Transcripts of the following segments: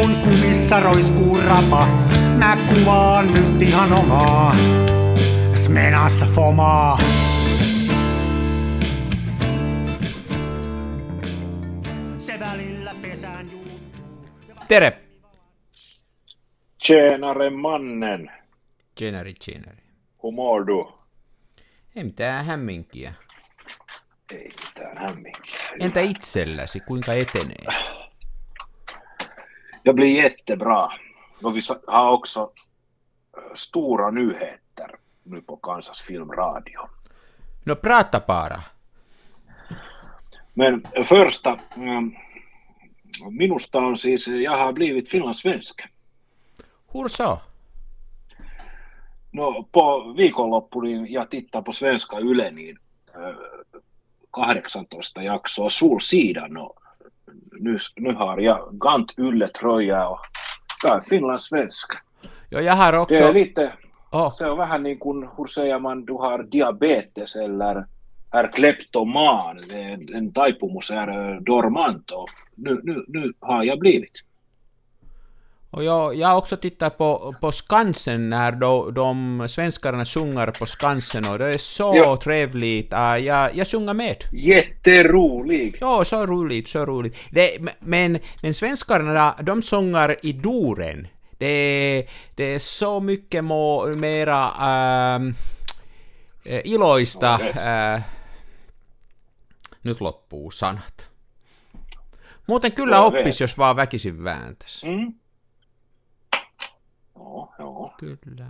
kun kumissa roiskuu rapa, mä kuvaan nyt ihan omaa. Smenassa fomaa. Se välillä pesään juuttuu. Tere! Tjenare mannen! Tjeneri, tjeneri. Hur mår du? Ei mitään hämminkiä. Ei mitään hämminkiä. Entä itselläsi, kuinka etenee? Jag blir jättebra. Och vi har också eh, stora nyheter nu på Kansas filmradio. No prata bara. Men första, mm, minusta on siis, jag har blivit finlandssvensk. Hur så? No på viikonloppu niin, ja tittaa på svenska Yle niin eh, 18 jaksoa Solsidan och nu, nu har jag Gant Yle-tröja och jag är finlandssvensk. Jo, jag har Det också... är lite, Oh, se on vähän niin kuin, hur säger man, du har diabetes eller är kleptoman, Det en taipumus är eh, dormant och nu, nu, nu har jag blivit. Och jag, jag har också tittat på, på Skansen när de, de svenskarna sjunger på Skansen och det är så Ja. trevligt. Uh, jag, jag sjunger med. Jätterolig! Ja, så roligt, så roligt. Det, men, men svenskarna, de sjunger i duren. Det, det är så mycket må, mera ähm, eh, iloista. Okei. Äh, nyt loppuu sanat. Muuten kyllä oppis, jos vaan väkisin vääntäisi. Mm. Ja, ja. Kyllä.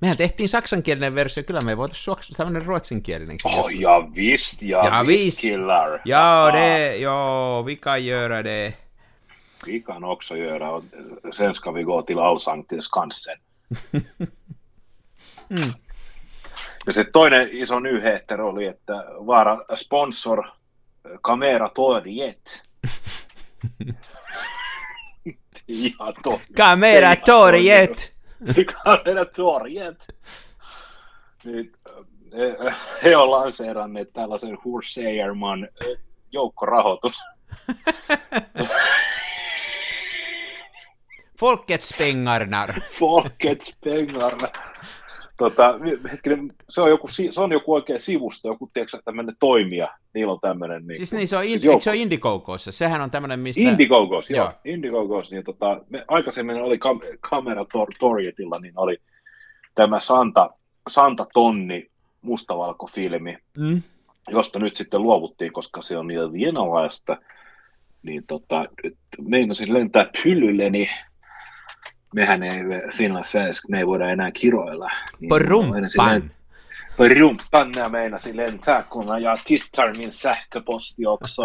Mehän tehtiin saksankielinen versio, kyllä me voitaisiin suoksi tämmöinen ruotsinkielinen. Oh, ja visst, ja, Ja visst visst. killar. Ja, Ah, det, ja, vi kan göra det. Vi kan också göra och sen ska vi gå till Allsang till Skansen. Mm. Ja se toinen iso nyheter oli, että Vaara sponsor eh, Camera Camera torget! Camera Torjet. Niin, eh, he on lanseeranneet tällaisen Hurseierman eh, joukkorahoitus. Folkets pengarnar. Folkets. Tota, hetkinen, se on joku, se on joku oikea sivusto, joku tiedätkö, tämmöinen toimija, niillä on tämmöinen. Niin, Siis niin, se on, in, eikö se ole Indiegogoissa? Sehän on tämmöinen, mistä... Indiegogos, joo. Joo. Indiegogos, niin tota, me, aikaisemmin oli kam- kamera tor- Torjetilla, niin oli tämä Santa, Santa Tonni mustavalkofilmi, Mm. josta nyt sitten luovuttiin, koska se on niin vienalaista, niin tota, nyt meinasin lentää pyllylle, niin mehän ei Finland svensk, me ei voida enää kiroilla. Niin På rumpan. lent- På rumpan jag meinasin lentää, kun jag tittar min sähköposti också.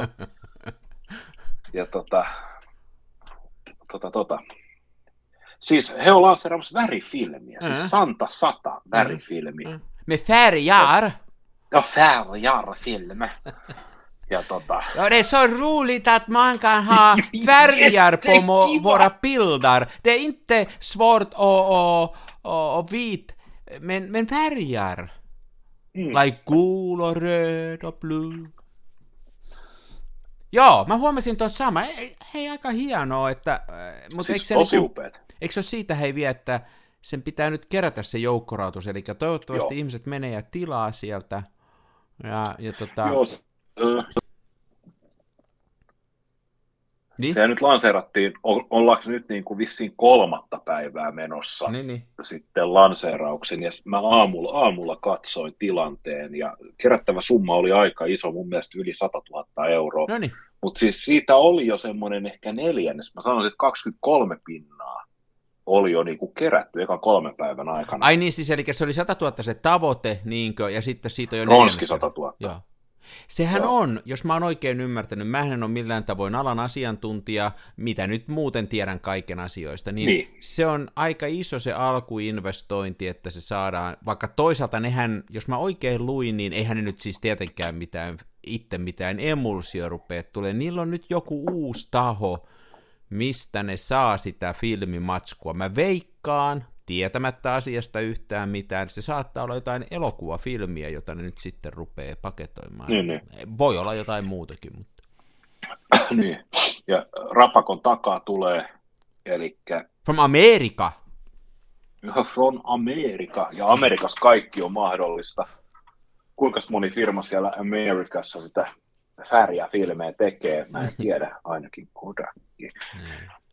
ja tota, tota, tota. Siis he on lanseeraamassa värifilmiä, siis Mm. Santa Sata värifilmi. Mm. Med färgar. Ja färgar-film. Ja tota, Ja, det är så roligt att man kan ha färger på må, våra bilder. Det är inte svårt och, och, och, och vit, men, men färger. Mm. Like gul och röd och blue. Joo, mä huomasin tuon sama. Ei, hei, aika hienoa, että... äh, Mutta siis eikö se tosi niinku, upeat. Eikö se ole siitä hei vielä, että sen pitää nyt kerätä se joukkorautus, eli toivottavasti Joo. ihmiset menee ja tilaa sieltä. Ja, ja tota, Joo, se- ö, niin, se nyt lanseerattiin, ollaanko nyt niin kuin vissiin kolmatta päivää menossa niin, niin. sitten lanseerauksen, ja mä aamulla, aamulla katsoin tilanteen, ja kerättävä summa oli aika iso, mun mielestä yli 100 000 euroa, No niin, mutta siis siitä oli jo semmoinen ehkä neljännes, mä sanoisin, että 23 pinnaa oli jo niin kuin kerätty ekan kolmen päivän aikana. ai niin siis, eli se oli 100 000 se tavoite, niinkö, ja sitten siitä on jo Ronski neljännestä. 100 000. Joo. Sehän Joo. on, jos mä oon oikein ymmärtänyt, mä en ole millään tavoin alan asiantuntija, mitä nyt muuten tiedän kaiken asioista, niin, Niin. se on aika iso se alkuinvestointi, että se saadaan, vaikka toisaalta nehän, jos mä oikein luin, niin eihän ne nyt siis tietenkään mitään, itse mitään emulsio rupea tulee, niillä on nyt joku uusi taho, mistä ne saa sitä filmimatskua. Mä veikkaan, tietämättä asiasta yhtään mitään, se saattaa olla jotain elokuvafilmiä, jota ne nyt sitten rupeaa paketoimaan. Niin, niin. Voi olla jotain muutakin, mutta... niin. Ja Rapakon takaa tulee, eli From America. from Amerika, ja Amerikassa kaikki on mahdollista. Kuinka moni firma siellä Amerikassa sitä färjä filmejä tekee, mä en tiedä, ainakin Kodakki.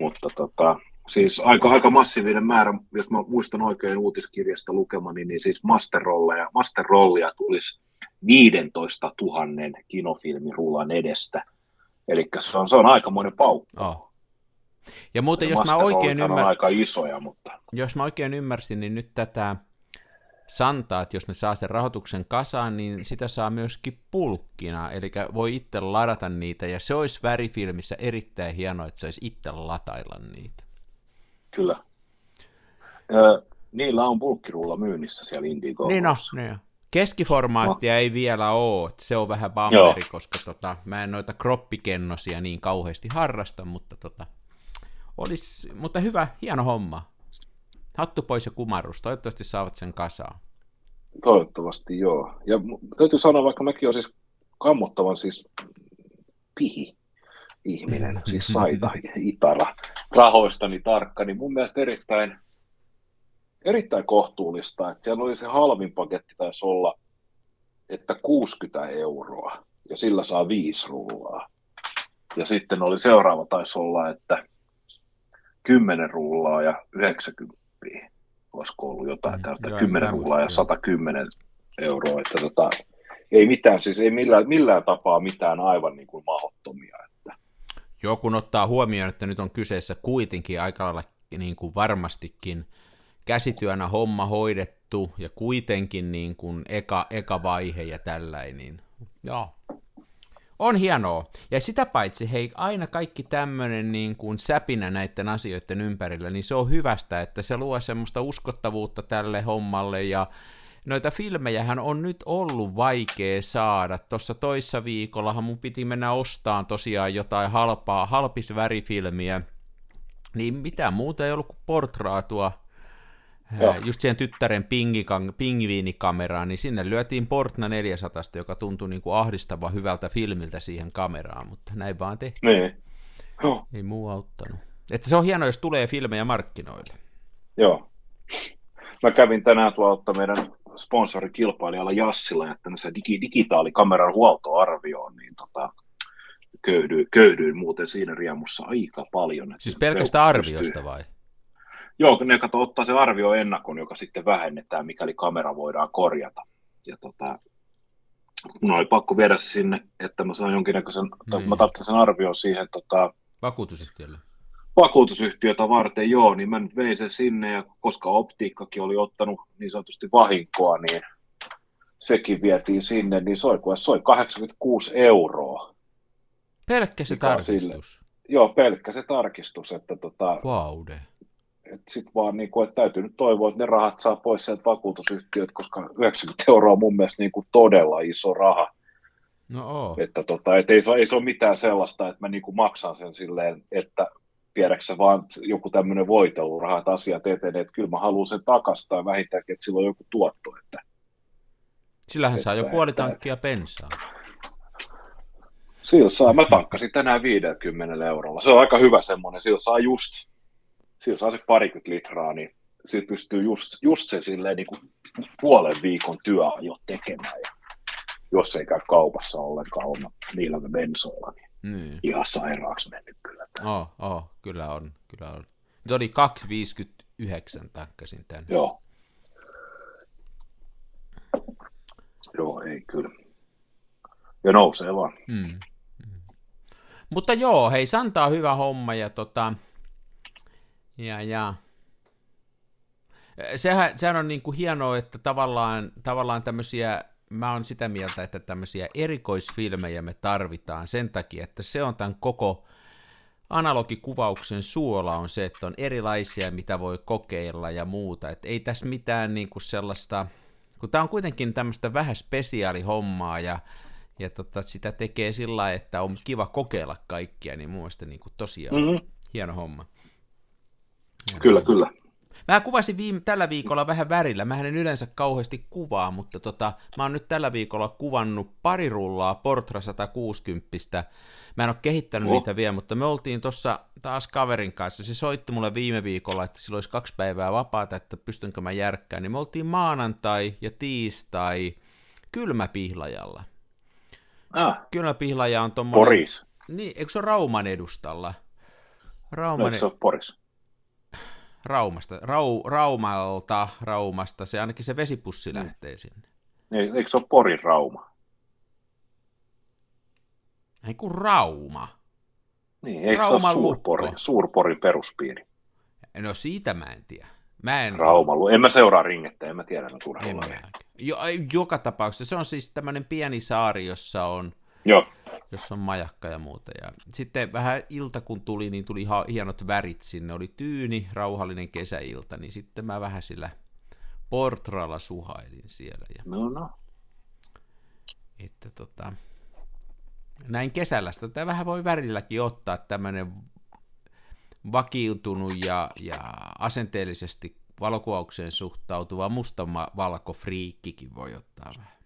Mutta tota, siis aika, aika massiivinen määrä, jos mä muistan oikein uutiskirjasta lukemani, niin siis masterrolleja, masterrollia tulisi 15 000 kinofilmirullan edestä. Eli se on, se on aikamoinen paukku. Oh. Ja muuten, Ja jos mä, oikein masterollit on ymmär... aika isoja, mutta jos mä oikein ymmärsin, niin nyt tätä Santaa, että jos ne saa sen rahoituksen kasaan, niin sitä saa myöskin pulkkina, eli voi itse ladata niitä, ja se olisi värifilmissä erittäin hienoa, että saisi itse latailla niitä. Kyllä. Ö, niillä on bulkkirulla myynnissä siellä Indigo. Niin no, niin on. Keskiformaattia ei vielä ole, se on vähän bammeri, koska tota, mä en noita kroppikennosia niin kauheasti harrasta, mutta, tota, olis, mutta hyvä, hieno homma. Hattu pois ja kumarrus, toivottavasti saavat sen kasaan. Toivottavasti joo. Ja täytyy sanoa, vaikka mäkin olen siis kammottavan siis pihi ihminen, siis saita itara rahoistani tarkka, niin mun mielestä erittäin, erittäin kohtuullista, että siellä oli se halvin paketti taisi olla, että 60 euroa ja sillä saa viisi rullaa. Ja sitten oli seuraava taisi olla, että 10 rullaa ja 90 olisiko ollut jotain Mm, täältä, joo, 10 tämmöistä, rullaa ja joo. 110 euroa, että tota, ei mitään, siis ei millään, millään tapaa mitään aivan niin kuin mahdottomia. Joo, kun ottaa huomioon, että nyt on kyseessä kuitenkin aika lailla niin kuin varmastikin käsityönä homma hoidettu ja kuitenkin niin kuin eka, eka vaihe ja tällainen, niin joo. On hienoa. Ja sitä paitsi, hei, aina kaikki tämmöinen niin kuin säpinä näiden asioiden ympärillä, niin se on hyvästä, että se luo semmoista uskottavuutta tälle hommalle ja noita filmejähän on nyt ollut vaikea saada. Tuossa toissa viikollahan mun piti mennä ostaan tosiaan jotain halpaa, halpisvärifilmiä, niin mitään muuta ei ollut kuin portraatua Joo. Just siihen tyttären pingviinikameraan, niin sinne lyötiin Portna 400, joka tuntui niin kuin ahdistavan hyvältä filmiltä siihen kameraan, mutta näin vaan tehtiin, niin. Joo. ei muu auttanut. Että se on hienoa, jos tulee filmejä markkinoille. Joo. Mä kävin tänään tuolta meidän sponsorikilpailijalla Jassilla jättänyt se digi- digitaalikameran huoltoarvioon, niin tota, köydyin, köydyin muuten siinä riemussa aika paljon. Siis pelkästään arviosta pystyy- vai? Joo, ne kato, ottaa se arvio ennakon, joka sitten vähennetään, mikäli kamera voidaan korjata. Ja tota, mun oli pakko viedä se sinne, että mä saan jonkinnäköisen, tai Niin. mä tarvitsen sen arvioon siihen tota, Vakuutusyhtiölle. Vakuutusyhtiötä varten, joo, niin mä nyt vein sen sinne, ja koska optiikkakin oli ottanut niin sanotusti vahinkoa, niin sekin vietiin sinne, niin soi, soi 86 euroa. Pelkkä se tarkistus. Joo, pelkkä se tarkistus, että tota, Vaude. et sit vaan niin kuin, että täytyy nyt toivoa, että ne rahat saa pois sieltä vakuutusyhtiöt, koska 90 euroa on mun mielestä niin kuin todella iso raha. No oo. Että tota, et ei, se, ei se ole mitään sellaista, että mä niin kuin maksan sen silleen, että tiedäksä vaan joku tämmöinen voiteluraha, että asiat etenee, että kyllä mä haluan sen takastaa vähintäänkin, että sillä on joku tuotto. Että Sillähän saa jo Että- puoli että- tankkia bensaa. sillä saa, mä tankkasin tänään 50 eurolla. Se on aika hyvä semmoinen, sillä saa just, sillä saa se parikymmentä litraa, niin sillä pystyy just, just se silleen niin kuin puolen viikon työajo tekemään. Ja jos ei käy kaupassa ollenkaan oma niillä bensoilla, niin Niin. ihan sairaaksi mennyt kyllä. Oo, oo, kyllä on, kyllä on. Nyt oli 2,59 tankkasin tänne. Joo. Joo, ei kyllä. Ja nousee vaan. Mm. Mm. Mutta joo, hei, Santa on hyvä homma ja tota, ja, ja. Sehän, sehän on niin kuin hienoa, että tavallaan, tavallaan tämmöisiä, mä oon sitä mieltä, että tämmöisiä erikoisfilmejä me tarvitaan sen takia, että se on tämän koko analogikuvauksen suola on se, että on erilaisia, mitä voi kokeilla ja muuta. Et ei tässä mitään niin kuin sellaista, kun tämä on kuitenkin tämmöistä vähän spesiaalihommaa ja, ja tota, sitä tekee sillä lailla, että on kiva kokeilla kaikkia, niin mun mielestä niin kuin tosiaan Mm-hmm. hieno homma. Hieno Kyllä, kyllä. Mä kuvasin viime, tällä viikolla vähän värillä. Mä en yleensä kauheasti kuvaa, mutta tota, mä oon nyt tällä viikolla kuvannut pari rullaa Portra 160. Mä en ole kehittänyt oh. niitä vielä, mutta me oltiin tuossa taas kaverin kanssa. Se soitti mulle viime viikolla, että sillä olisi kaksi päivää vapaata, että pystynkö mä järkkään. Niin me oltiin maanantai ja tiistai kylmäpihlajalla. Ah, Kylmäpihlaja on tuommoinen... Poris. Niin, eikö se ole Rauman edustalla? Rauman... No, se ole Poris? Raumasta, Rau, Raumalta, Raumasta, se ainakin se vesipussi Mm. lähtee sinne. Ei- Eikö se ole Porin Rauma? Ei kun Rauma. Niin, eikö se Rauman ole Suurpori. Suurporin peruspiiri? No siitä mä en tiedä. Mä en... Raumalu. En mä seuraa ringettä, en mä tiedä no turhalla. En mä. Jo, joka tapauksessa se on siis tämmöinen pieni saari, jossa on, Joo, jossa on majakka ja muuta. Ja sitten vähän ilta kun tuli, niin tuli ha- hienot värit sinne. Oli tyyni, rauhallinen kesäilta, niin sitten mä vähän sillä portralla suhailin siellä. Ja, no no. että tota, näin kesällä sitä tätä vähän voi värilläkin ottaa tämmöinen vakiutunut ja, ja asenteellisesti valokuvaukseen suhtautuva mustavalko friikkikin voi ottaa vähän.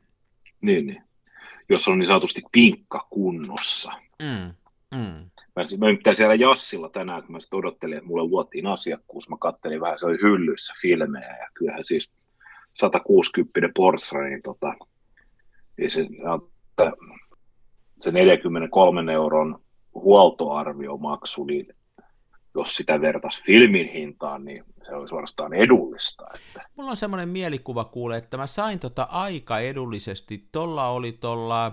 Niin, niin. Jos on niin sanotusti pinkka kunnossa. Mm, mm. Mä, mä siellä Jassilla tänään, kun mä sitten odottelin, että mulle luotiin asiakkuus, mä kattelin vähän, se oli hyllyissä filmejä, ja kyllähän siis 160 Porsche, niin tota, niin se, että se 43 euron huoltoarviomaksu, niin jos sitä vertaisi filmin hintaan, niin se oli suorastaan edullista. Että, Mulla on semmoinen mielikuva kuule, että mä sain tota aika edullisesti. Tolla oli tolla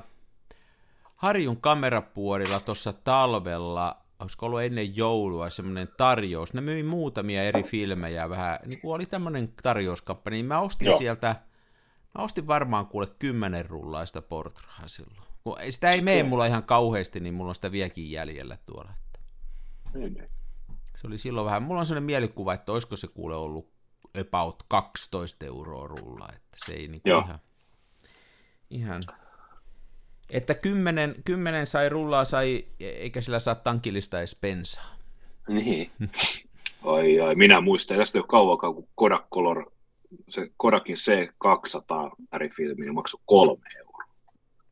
Harjun kamerapuolilla tuossa talvella, olisiko ollut ennen joulua semmoinen tarjous. Ne myi muutamia eri filmejä vähän, niin kuin oli tämmöinen tarjouskampanja, niin mä ostin Joo. sieltä, mä ostin varmaan kuule kymmenen rullaista portraa silloin. Kun sitä ei mene mulla ihan kauheasti, niin mulla on sitä vieläkin jäljellä tuolla. niin, niin. Se oli silloin vähän, mulla on sellainen mielikuva, että olisiko se kuule ollut about 12 euroa rulla, että se ei niinku Joo. ihan, ihan, että kymmenen, kymmenen sai rullaa sai, eikä sillä saa tankillista edes bensaa. Niin. Ai, ai, minä muistan, tästä ei ole kauankaan, kun Kodak Color, se Kodakin C200 värifilmi niin maksoi kolme euroa.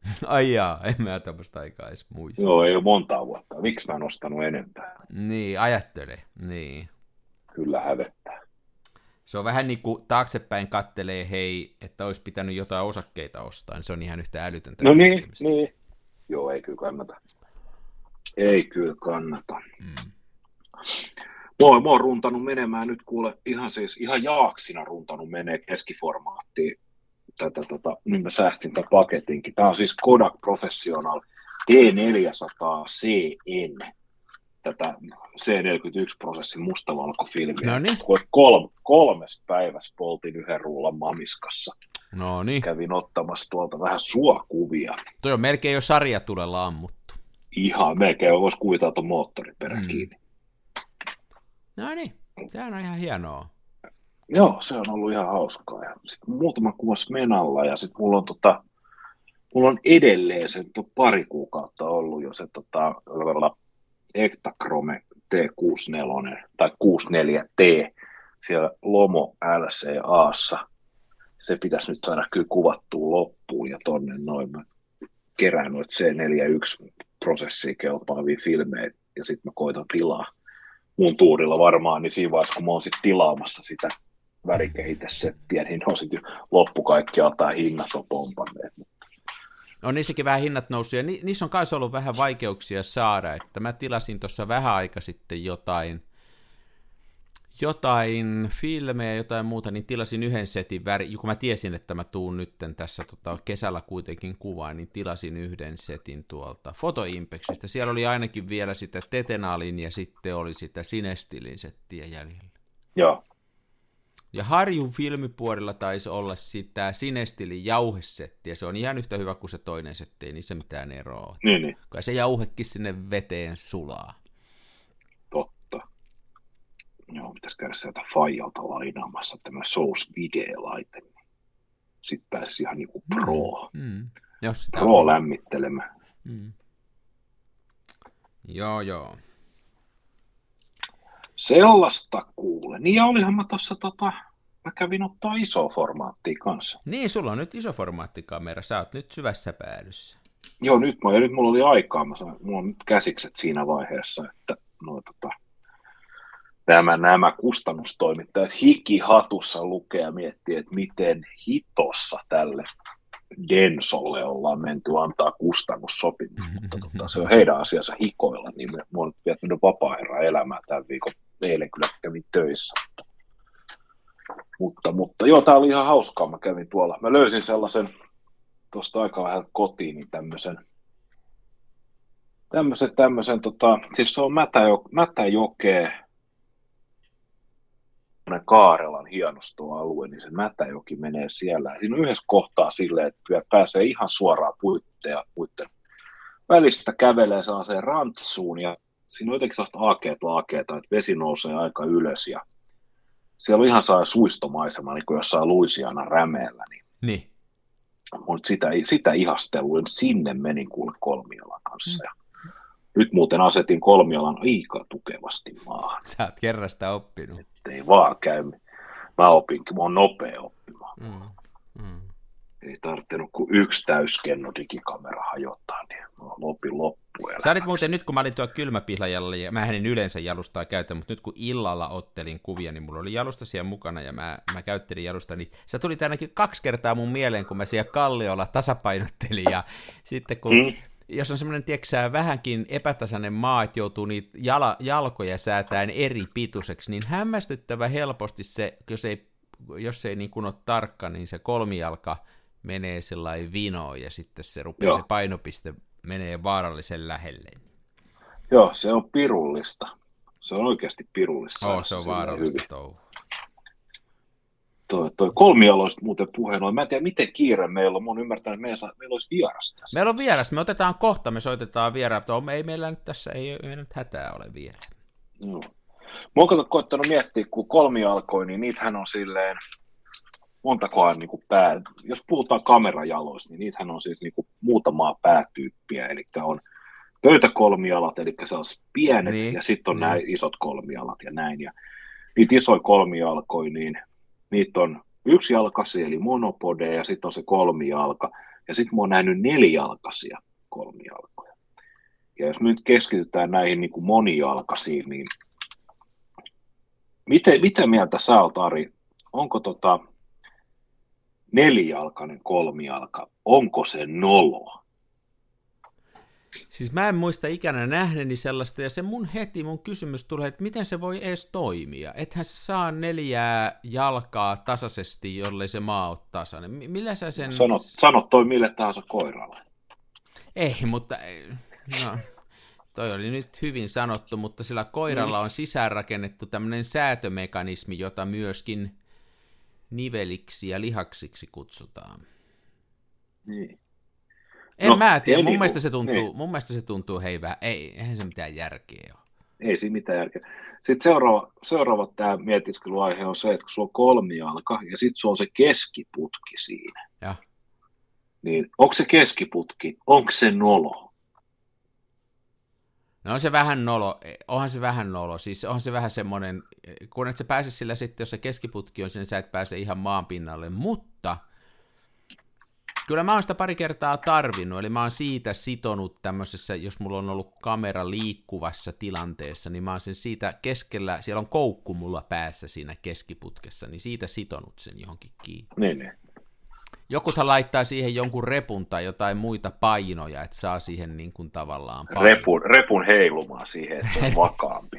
Ai jaa, en mä tämmöistä aikaa edes muista. Joo, ei ole montaa vuotta. Miksi mä en ostanut enempää? Niin, ajattele, niin. Kyllä hävettää. Se on vähän niin kuin taaksepäin kattelee, hei, että olisi pitänyt jotain osakkeita ostaa, niin se on ihan yhtä älytöntä. No niin, niin. Joo, ei kyllä kannata. Ei kyllä kannata. Mm. Oon, mä oon runtanut menemään nyt kuule ihan siis ihan jaaksina runtanut menee keskiformaattiin. Tätä, tota, nyt mä säästin tämän paketinkin. Tämä on siis Kodak Professional T400CN. Tätä C41-prosessin mustavalkofilmiä. No niin. Kolm, kolmes päivässä poltin yhden rullan mamiskassa. No niin, Kävin ottamassa tuolta vähän suokuvia. toi on melkein jo sarjatulella ammuttu. Ihan melkein voisi kuvitella tuon moottoriperän Mm. kiinni. No niin, sehän on ihan hienoa. Joo, se on ollut ihan hauskaa. Ja sitten muutama kuva Smenalla ja sitten mulla on tota, mulla on edelleen se on pari kuukautta ollut jo se tota, Ektachrome T64 tai 64T siellä Lomo LCAssa. Se pitäisi nyt saada kyllä kuvattua loppuun ja tonne noin mä kerään noita C41 prosessiin kelpaavia filmejä ja sitten mä koitan tilaa mun tuurilla varmaan, niin siinä vaiheessa, kun mä oon sitten tilaamassa sitä värikehitesettiä, niin on sitten loppu kaikkialta hinnat on pompanneet. On niissäkin vähän hinnat noussut, ja ni- niissä on myös ollut vähän vaikeuksia saada, että mä tilasin tuossa vähän aika sitten jotain, jotain filmejä, jotain muuta, niin tilasin yhden setin väri, kun mä tiesin, että mä tuun nytten tässä tota, kesällä kuitenkin kuvaan, niin tilasin yhden setin tuolta Photoimpexistä. Siellä oli ainakin vielä sitä Tetenalin ja sitten oli sitä Sinestilin settiä jäljellä. Joo, Ja Harjun filmipuolella taisi olla sitä Sinestilin jauhesettiä. Se on ihan yhtä hyvä kuin se toinen setti, ei niissä mitään eroa. niin, niin, Kai se jauhekin sinne veteen sulaa. totta. Joo, pitäisi käydä sieltä Fajalta lainaamassa tämä Source Video-laite. Sitten pääsisi ihan niinku pro, Mm. Jos sitä pro lämmittelemään. Mm. Joo, joo. Sellaista kuulen. Niin ja olihan mä tuossa tota, mä kävin ottaa iso formaattia kanssa. Niin, sulla on nyt iso formaattikamera, sä oot nyt syvässä päädyssä. Joo, nyt, mä, ja nyt mulla oli aikaa, mä sain, mulla on nyt käsikset siinä vaiheessa, että no, tota, nämä, nämä kustannustoimittajat hikihatussa lukee ja miettii, että miten hitossa tälle Densolle ollaan menty antaa kustannussopimus, mutta tota, se on heidän asiansa hikoilla, niin me, mä oon viettänyt vapaa elämää tämän viikon, eilen kyllä kävin töissä. Mutta, mutta, joo, tää oli ihan hauskaa, mä kävin tuolla, mä löysin sellaisen tuosta aika vähän kotiin, niin tämmöisen tämmöisen, tämmöisen tota, siis se on Mätäjo, Mätäjokea, Kaarelan hienostoalue, niin se Mätäjoki menee siellä. Siinä on yhdessä kohtaa silleen, että pääsee ihan suoraan puitteja, puitten välistä kävelee sellaiseen rantsuun ja siinä on jotenkin sellaista aakeet laakeeta, että vesi nousee aika ylös ja siellä on ihan saa suistomaisema, niin kuin jossain Luisiana rämeellä. Niin. niin. Mutta sitä, sitä ihasteluin sinne menin kuule kolmialan kanssa. Mm. Ja nyt muuten asetin kolmialan aika tukevasti maahan. Sä oot kerrasta oppinut. Ei vaan käy. Mä opinkin, mä oon nopea oppimaan. Mm. Mm. Ei tarvinnut kuin yksi täyskenno digikamera hajottaa, niin mä opin loppuun. Sä olit muuten nyt, kun mä olin tuolla kylmäpihlajalla, ja mä en yleensä jalustaa käytä, mutta nyt kun illalla ottelin kuvia, niin mulla oli jalusta siellä mukana, ja mä, mä käyttelin jalusta, niin se tuli ainakin kaksi kertaa mun mieleen, kun mä siellä kalliolla tasapainottelin, ja sitten kun mm jos on semmoinen, tiedätkö vähänkin epätasainen maa, että joutuu niitä jala, jalkoja säätään eri pituiseksi, niin hämmästyttävä helposti se, jos ei, jos ei niin kuin ole tarkka, niin se kolmijalka menee sellainen vinoon ja sitten se rupeaa Joo. se painopiste menee vaarallisen lähelle. Joo, se on pirullista. Se on oikeasti pirullista. Oh, se on vaarallista touhu toi, toi kolmialoista muuten puheen. Mä en tiedä, miten kiire meillä on. Mä oon ymmärtänyt, että meillä, saa, meillä olisi vieras tässä. Meillä on vieras. Me otetaan kohta, me soitetaan vieraan. Ei meillä nyt tässä, ei, ei nyt hätää ole vielä. Joo. Mä oon koittanut miettiä, kun kolmi alkoi, niin niitähän on silleen, montakohan niin kuin pää, jos puhutaan kamerajaloista, niin niitähän on siis niin kuin muutamaa päätyyppiä, eli on pöytäkolmialat, eli sellaiset pienet, niin, ja sitten on niin. nämä isot kolmialat ja näin, ja niitä isoja kolmialkoja, niin niitä on yksi jalkasi eli monopodeja ja sitten on se kolmijalka. Ja sitten mä oon nähnyt nelijalkaisia kolmijalkoja. Ja jos me nyt keskitytään näihin niin kuin monijalkaisiin, niin miten, mitä mieltä sä oot, Ari? Onko tota nelijalkainen kolmijalka, onko se nolo? Siis mä en muista ikänä nähneeni sellaista, ja se mun heti mun kysymys tulee, että miten se voi edes toimia. Ethän se saa neljää jalkaa tasaisesti, jollei se maa ole tasainen. Millä sä sen... Sanot, sanot toi mille tahansa koiralle. Ei, mutta... No, toi oli nyt hyvin sanottu, mutta sillä koiralla on sisäänrakennettu tämmöinen säätömekanismi, jota myöskin niveliksi ja lihaksiksi kutsutaan. Niin. En no, mä tiedä, mun, niin, mielestä se tuntuu, niin. mun mielestä se tuntuu, hei vähän, ei, eihän se mitään järkeä ole. Ei siinä mitään järkeä. Sitten seuraava, seuraava tämä mietiskeluaihe on se, että kun sulla on kolmijalka ja sitten sulla on se keskiputki siinä. Ja. Niin onko se keskiputki, onko se nolo? No on se vähän nolo, onhan se vähän nolo, siis onhan se vähän semmoinen, kun et sä pääse sillä sitten, jos se keskiputki on, niin sä et pääse ihan maan pinnalle, mutta – Kyllä mä oon sitä pari kertaa tarvinnut, eli mä oon siitä sitonut tämmöisessä, jos mulla on ollut kamera liikkuvassa tilanteessa, niin mä oon sen siitä keskellä, siellä on koukku mulla päässä siinä keskiputkessa, niin siitä sitonut sen johonkin kiinni. Niin, niin. Jokuthan laittaa siihen jonkun repun tai jotain muita painoja, että saa siihen niin kuin tavallaan paino. Repun, repun heilumaan siihen, että se on vakaampi.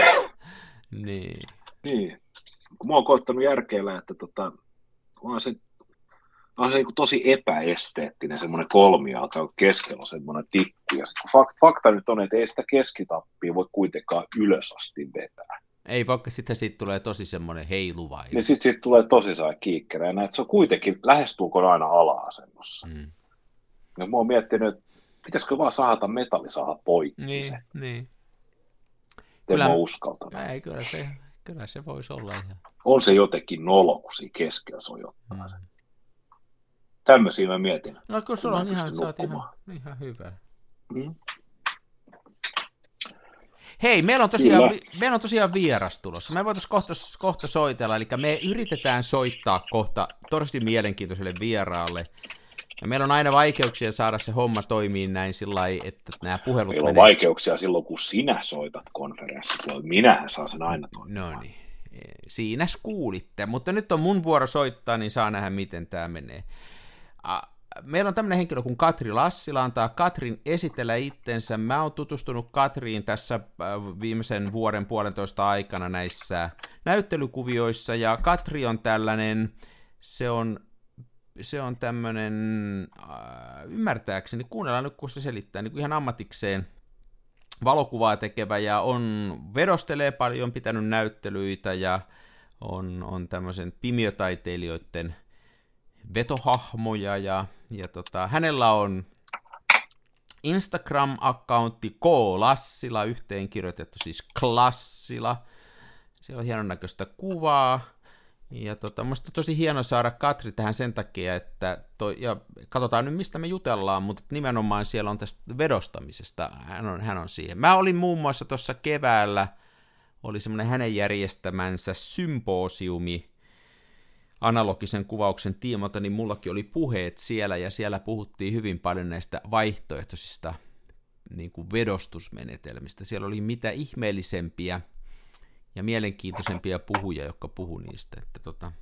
niin. Niin. Kun mä oon koittanut järkeillä, että tota, on se on se niin tosi epäesteettinen semmoinen kolmijalka, on keskellä semmoinen tikku. Ja fakt, fakta nyt on, että ei sitä keskitappia voi kuitenkaan ylös asti vetää. Ei, vaikka sitten siitä tulee tosi semmoinen heiluva. Niin sitten siitä tulee tosi saa kiikkerä. Ja se on kuitenkin lähestulkoon aina ala-asennossa. Mm. Ja mä oon miettinyt, että pitäisikö vaan saada metalli saada poikki niin, se. Niin. Kyllä, mä uskaltanut. Ei, kyllä se, kyllä se voisi olla ihan. On se jotenkin nolo, kun siinä keskellä sojottaa mm. sen. Tämmöisiä mä mietin. No kun sulla on ihan, sä oot ihan, ihan hyvä. Mm. Hei, meillä on tosiaan, meillä on tosiaan vieras tulossa. Me voitaisiin kohta, kohta soitella, eli me yritetään soittaa kohta tosi mielenkiintoiselle vieraalle. Ja meillä on aina vaikeuksia saada se homma toimii näin sillä että nämä puhelut Meillä on menee... vaikeuksia silloin, kun sinä soitat konferenssilla. Minähän saan sen aina toimimaan. No niin, siinä kuulitte. Mutta nyt on mun vuoro soittaa, niin saa nähdä, miten tämä menee meillä on tämmöinen henkilö kuin Katri Lassila, antaa Katrin esitellä itsensä. Mä oon tutustunut Katriin tässä äh, viimeisen vuoden puolentoista aikana näissä näyttelykuvioissa, ja Katri on tällainen, se on, se on tämmöinen, äh, ymmärtääkseni, kuunnellaan nyt kun se selittää, niin kuin ihan ammatikseen valokuvaa tekevä, ja on vedostelee paljon, pitänyt näyttelyitä, ja on, on tämmöisen pimiötaiteilijoiden vetohahmoja ja, ja tota, hänellä on Instagram-accountti K. Lassila, yhteenkirjoitettu siis Klassila. Siellä on hienon näköistä kuvaa. Ja tota, musta tosi hieno saada Katri tähän sen takia, että toi, ja katsotaan nyt mistä me jutellaan, mutta nimenomaan siellä on tästä vedostamisesta, hän on, hän on siihen. Mä olin muun muassa tuossa keväällä, oli semmoinen hänen järjestämänsä symposiumi, analogisen kuvauksen tiimoilta, niin mullakin oli puheet siellä, ja siellä puhuttiin hyvin paljon näistä vaihtoehtoisista niin kuin vedostusmenetelmistä. Siellä oli mitä ihmeellisempiä ja mielenkiintoisempia puhuja, jotka puhu niistä. Että tota,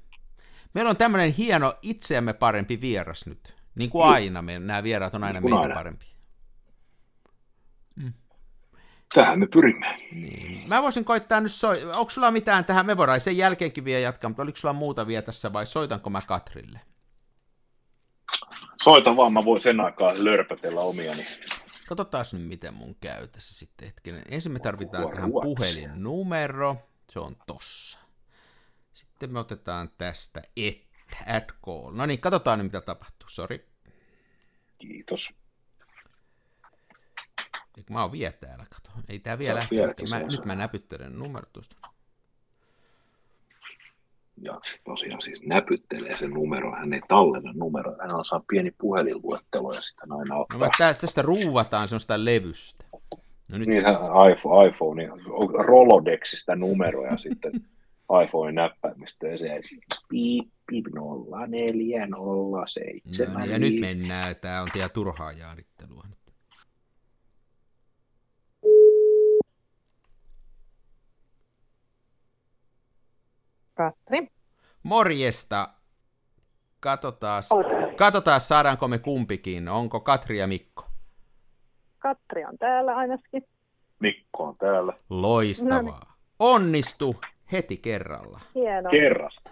meillä on tämmöinen hieno itseämme parempi vieras nyt. Niin kuin aina, me, nämä vieraat on aina niin meitä parempi. Tähän me pyrimme. Niin. Mä voisin koittaa nyt, soi... onko sulla mitään tähän, me voidaan sen jälkeenkin vielä jatkaa, mutta oliko sulla muuta vielä tässä vai soitanko mä Katrille? Soita vaan, mä voin sen aikaa lörpötellä omiani. Katsotaan nyt, miten mun käy tässä sitten hetkinen. Ensin me tarvitaan Puhua tähän ruotsia. puhelinnumero, se on tossa. Sitten me otetaan tästä että, add call. No niin, katsotaan nyt, mitä tapahtuu, sori. Kiitos. Eikö mä oon vielä täällä, kato. Ei tää vielä lähtenyt. Mä, nyt mä näpyttelen numerot tuosta. Jaksi tosiaan siis näpyttelee sen numero, hän ei tallenna numero, hän on saa pieni puhelinluettelo ja sitä aina no, ottaa. No, tästä, tästä ruuvataan semmoista levystä. No nyt... Niin se iPhone, iPhone Rolodexista numeroja sitten iPhone näppäimistä ja se piip, piip 0407. No, niin, ja nyt mennään, tämä on tiedä turhaa jaarittelua. Katri. Morjesta. Katsotaan, katsotaan, saadaanko me kumpikin. Onko Katri ja Mikko? Katri on täällä ainakin. Mikko on täällä. Loistavaa. No niin. Onnistu heti kerralla. Hienoa. Kerrasta.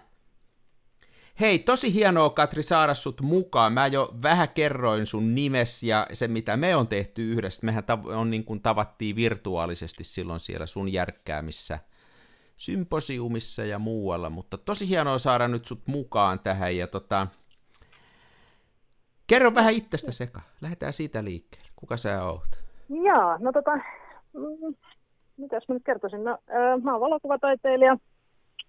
Hei, tosi hienoa Katri saada sut mukaan. Mä jo vähän kerroin sun nimes ja se mitä me on tehty yhdessä. Mehän tav- on niin kuin tavattiin virtuaalisesti silloin siellä sun järkkäämissä – symposiumissa ja muualla, mutta tosi hienoa saada nyt sut mukaan tähän ja tota, kerro vähän itsestä Seka, lähdetään siitä liikkeelle, kuka sä oot? Joo, no tota, mm, mitäs mä nyt kertoisin, no, mä oon valokuvataiteilija,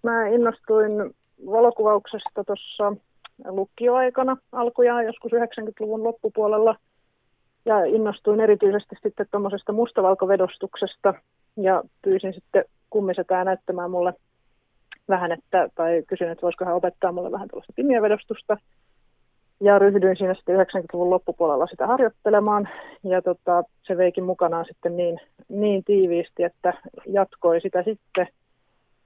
mä innostuin valokuvauksesta tuossa lukioaikana alkujaan joskus 90-luvun loppupuolella. Ja innostuin erityisesti sitten tuommoisesta mustavalkovedostuksesta ja pyysin sitten kummisetään näyttämään mulle vähän, että, tai kysyin, että voisiko hän opettaa mulle vähän tällaista pimiövedostusta. Ja ryhdyin siinä sitten 90-luvun loppupuolella sitä harjoittelemaan. Ja tota, se veikin mukanaan sitten niin, niin tiiviisti, että jatkoi sitä sitten.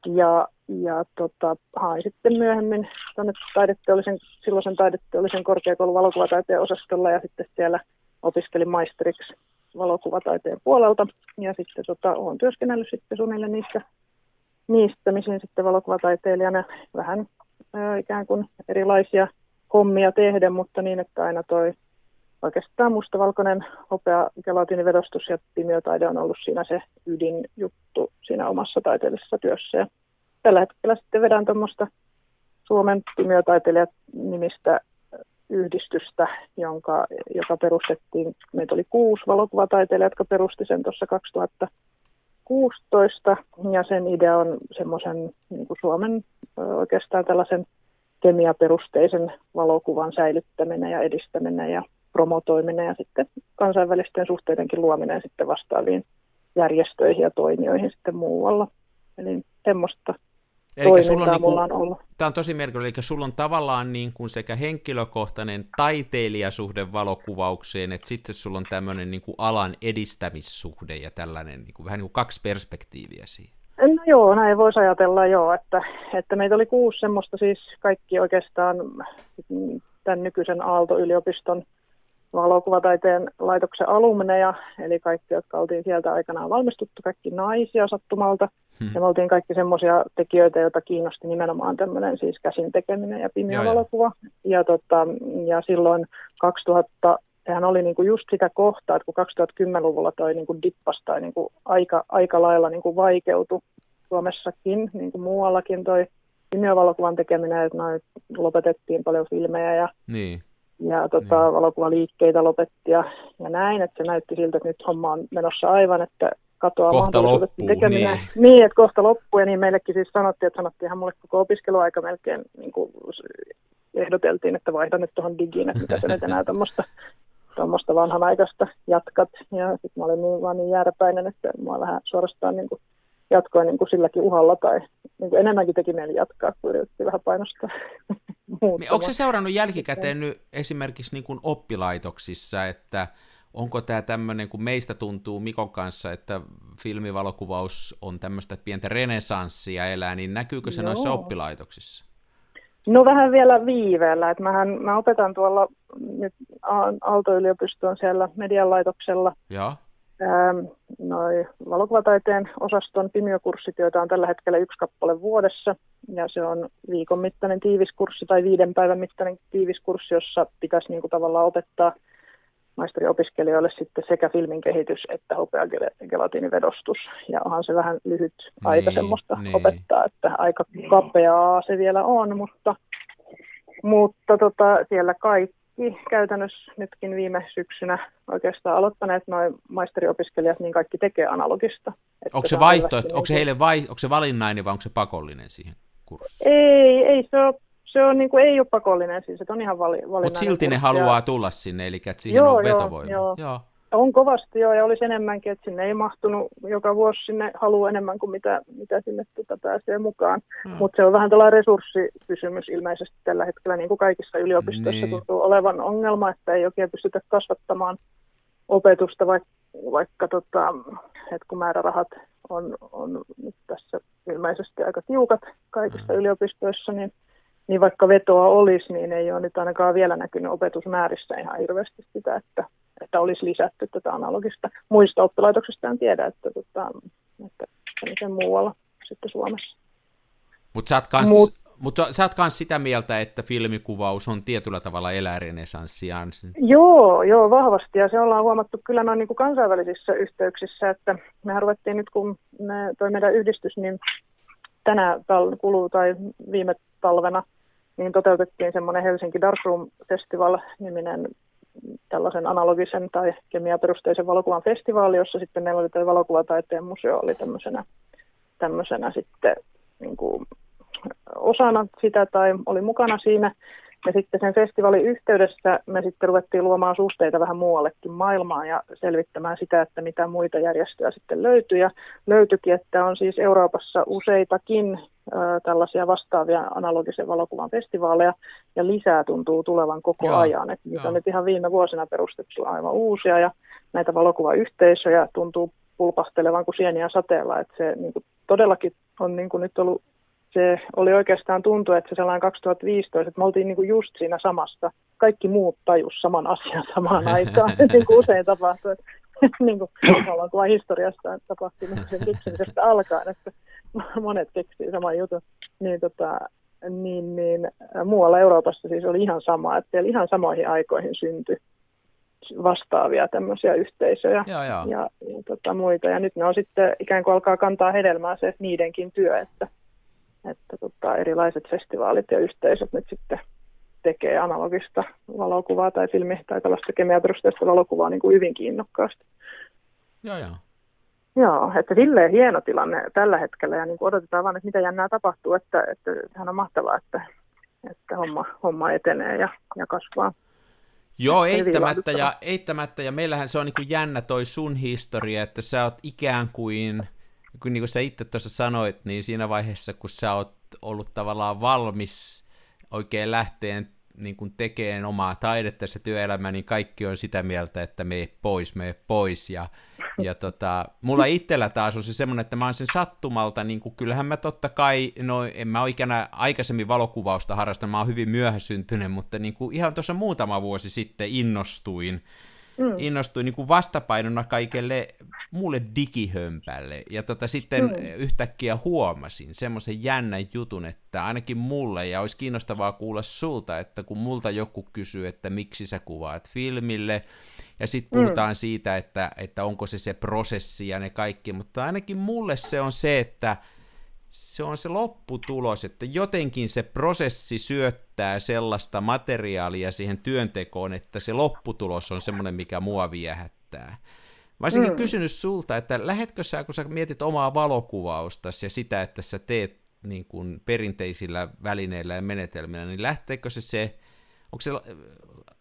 Ja, ja tota, hain sitten myöhemmin tuonne taideteollisen, silloisen taideteollisen korkeakoulun valokuvataiteen osastolla ja sitten siellä opiskelin maisteriksi valokuvataiteen puolelta. Ja sitten tota, olen työskennellyt sitten niissä, niistä, missä sitten valokuvataiteilijana vähän ää, ikään kuin erilaisia hommia tehdä, mutta niin, että aina toi oikeastaan mustavalkoinen hopea gelatiinivedostus ja pimiötaide on ollut siinä se ydinjuttu siinä omassa taiteellisessa työssä. Ja tällä hetkellä sitten vedän tuommoista Suomen pimiötaiteilijat nimistä yhdistystä, jonka, joka perustettiin, meitä oli kuusi valokuvataiteilijaa, jotka perusti sen tuossa 2016, ja sen idea on semmoisen niin Suomen oikeastaan tällaisen kemiaperusteisen valokuvan säilyttäminen ja edistäminen ja promotoiminen ja sitten kansainvälisten suhteidenkin luominen sitten vastaaviin järjestöihin ja toimijoihin sitten muualla. Eli semmoista Eli sulla on, niin kuin, on ollut. Tämä on tosi merkitystä, eli sulla on tavallaan niin kuin sekä henkilökohtainen taiteilijasuhde valokuvaukseen, että sitten sulla on tämmöinen niin kuin alan edistämissuhde ja tällainen niin kuin, vähän niin kuin kaksi perspektiiviä siihen. No joo, näin voisi ajatella joo, että, että meitä oli kuusi semmoista siis kaikki oikeastaan tämän nykyisen Aalto-yliopiston valokuvataiteen laitoksen alumneja, eli kaikki, jotka oltiin sieltä aikanaan valmistuttu, kaikki naisia sattumalta. Hmm. Ja me oltiin kaikki semmoisia tekijöitä, joita kiinnosti nimenomaan tämmöinen siis käsin tekeminen ja pimeä valokuva. Ja, tota, ja silloin 2000, sehän oli niinku just sitä kohtaa, että kun 2010-luvulla toi niinku dippas tai niinku aika, aika lailla niinku vaikeutui Suomessakin, niin kuin muuallakin toi pimeävalokuvan tekeminen, että noin lopetettiin paljon filmejä ja niin ja tota, niin. valokuvaliikkeitä lopetti ja, ja näin, että se näytti siltä, että nyt homma on menossa aivan, että katoaa kohta loppuu, tekeminen. Niin. niin, että kohta loppuu ja niin meillekin siis sanottiin, että sanottiin ihan mulle koko opiskeluaika melkein niin kuin ehdoteltiin, että vaihda nyt tuohon digiin, että mitä sä nyt enää tuommoista tuommoista vanhanaikaista jatkat. Ja sitten mä olin niin, vaan niin jääräpäinen, että mä vähän suorastaan niin kuin jatkoin niin kuin silläkin uhalla tai niin kuin enemmänkin teki mieli jatkaa, kun yritettiin vähän painostaa. Niin, onko se seurannut jälkikäteen nyt esimerkiksi niin kuin oppilaitoksissa, että onko tämä tämmöinen, kun meistä tuntuu Mikon kanssa, että filmivalokuvaus on tämmöistä pientä renesanssia elää, niin näkyykö se Joo. noissa oppilaitoksissa? No vähän vielä viiveellä, että mähän, mä opetan tuolla nyt Aalto-yliopiston siellä medianlaitoksella. Ja noi valokuvataiteen osaston pimiokurssit, joita on tällä hetkellä yksi kappale vuodessa. Ja se on viikon mittainen tiiviskurssi tai viiden päivän mittainen tiiviskurssi, jossa pitäisi niin kuin tavallaan opettaa maisteriopiskelijoille sitten sekä filmin kehitys että hopeagelatiinivedostus. Ja onhan se vähän lyhyt aika niin, semmoista niin. opettaa, että aika kapeaa se vielä on, mutta, mutta tota, siellä kaikki kaikki käytännössä nytkin viime syksynä oikeastaan aloittaneet noin maisteriopiskelijat, niin kaikki tekee analogista. Onko se, vaihtoehto, onko se heille vai, onko se valinnainen vai onko se pakollinen siihen kurssiin? Ei, ei se ole se on, niin kuin, ei ole pakollinen, siis että on ihan vali, valinnainen. Mutta silti ne haluaa tulla sinne, eli että siihen joo, on vetovoima. Joo, joo. On kovasti joo, ja olisi enemmänkin, että sinne ei mahtunut joka vuosi sinne halu enemmän kuin mitä, mitä sinne tuota pääsee mukaan. Hmm. Mutta se on vähän tällainen resurssikysymys ilmeisesti tällä hetkellä, niin kuin kaikissa yliopistoissa niin. tuntuu olevan ongelma, että ei oikein pystytä kasvattamaan opetusta, vaikka, vaikka tota, että kun määrärahat on, on nyt tässä ilmeisesti aika tiukat kaikissa hmm. yliopistoissa, niin niin vaikka vetoa olisi, niin ei ole nyt ainakaan vielä näkynyt opetusmäärissä ihan hirveästi sitä, että että olisi lisätty tätä analogista. Muista oppilaitoksista en tiedä, että, tota, että, että miten muualla sitten Suomessa. Mutta sä, kans, Mut, mutta sä oot myös sitä mieltä, että filmikuvaus on tietyllä tavalla elää renesanssiaan. Joo, joo, vahvasti. Ja se ollaan huomattu kyllä noin niin kuin kansainvälisissä yhteyksissä, että mehän ruvettiin nyt, kun me, toi meidän yhdistys, niin tänä tal- kuluu tai viime talvena, niin toteutettiin semmoinen Helsinki Darkroom Festival-niminen tällaisen analogisen tai kemiaperusteisen valokuvan festivaali, jossa sitten meillä oli tämä valokuvataiteen museo oli tämmöisenä, tämmöisenä sitten niin kuin osana sitä tai oli mukana siinä. Ja sitten sen festivaalin yhteydessä me sitten ruvettiin luomaan suhteita vähän muuallekin maailmaan ja selvittämään sitä, että mitä muita järjestöjä sitten löytyi. Ja löytyikin, että on siis Euroopassa useitakin tällaisia vastaavia analogisen valokuvan festivaaleja ja lisää tuntuu tulevan koko Joo. ajan. Että niitä on nyt ihan viime vuosina perustettu aivan uusia ja näitä valokuvayhteisöjä tuntuu pulpastelevan kuin sieniä sateella. Että se niin kuin, todellakin on niin kuin nyt ollut se oli oikeastaan tuntuu, että se sellainen 2015, että me oltiin niin kuin just siinä samassa. Kaikki muut tajus saman asian samaan aikaan, niin kuin usein tapahtuu. niin kuin ollaan historiasta tapahtui niin sen alkaen, että monet keksii saman jutun. Niin, tota, niin, niin, muualla Euroopassa siis oli ihan sama, että siellä ihan samoihin aikoihin syntyi vastaavia tämmöisiä yhteisöjä ja, ja. ja, ja tota, muita. Ja nyt ne on sitten ikään kuin alkaa kantaa hedelmää se niidenkin työ, että että tota, erilaiset festivaalit ja yhteisöt nyt sitten tekee analogista valokuvaa tai filmi- tai tällaista kemiaperusteista valokuvaa niin kuin hyvin kiinnokkaasti. Joo, joo. Joo, että silleen hieno tilanne tällä hetkellä ja niin kuin odotetaan vaan, että mitä jännää tapahtuu, että, että sehän on mahtavaa, että, että homma, homma etenee ja, ja kasvaa. Joo, Ei eittämättä ja, eittämättä, ja meillähän se on niin kuin jännä toi sun historia, että sä oot ikään kuin, kun niin kuin sä itse tuossa sanoit, niin siinä vaiheessa, kun sä oot ollut tavallaan valmis oikein lähteen niin kuin tekemään omaa taidetta ja työelämää, niin kaikki on sitä mieltä, että me pois, me pois. Ja, ja tota, mulla itsellä taas on se semmoinen, että mä oon sen sattumalta, niin kuin, kyllähän mä totta kai, no en mä ikänä aikaisemmin valokuvausta harrastanut, mä oon hyvin myöhäsyntynyt, mutta niin kuin ihan tuossa muutama vuosi sitten innostuin, mm. innostuin niin kuin vastapainona kaikelle muulle digihömpälle. Ja tota, sitten mm. yhtäkkiä huomasin semmoisen jännän jutun, että ainakin mulle, ja olisi kiinnostavaa kuulla sulta, että kun multa joku kysyy, että miksi sä kuvaat filmille, ja sitten puhutaan mm. siitä, että, että onko se se prosessi ja ne kaikki, mutta ainakin mulle se on se, että se on se lopputulos, että jotenkin se prosessi syöttää sellaista materiaalia siihen työntekoon, että se lopputulos on semmoinen, mikä mua viehättää. Mä olisinkin mm. kysynyt sulta, että lähetkö sä, kun sä mietit omaa valokuvausta ja sitä, että sä teet niin kuin perinteisillä välineillä ja menetelmillä, niin lähteekö se se, onko se,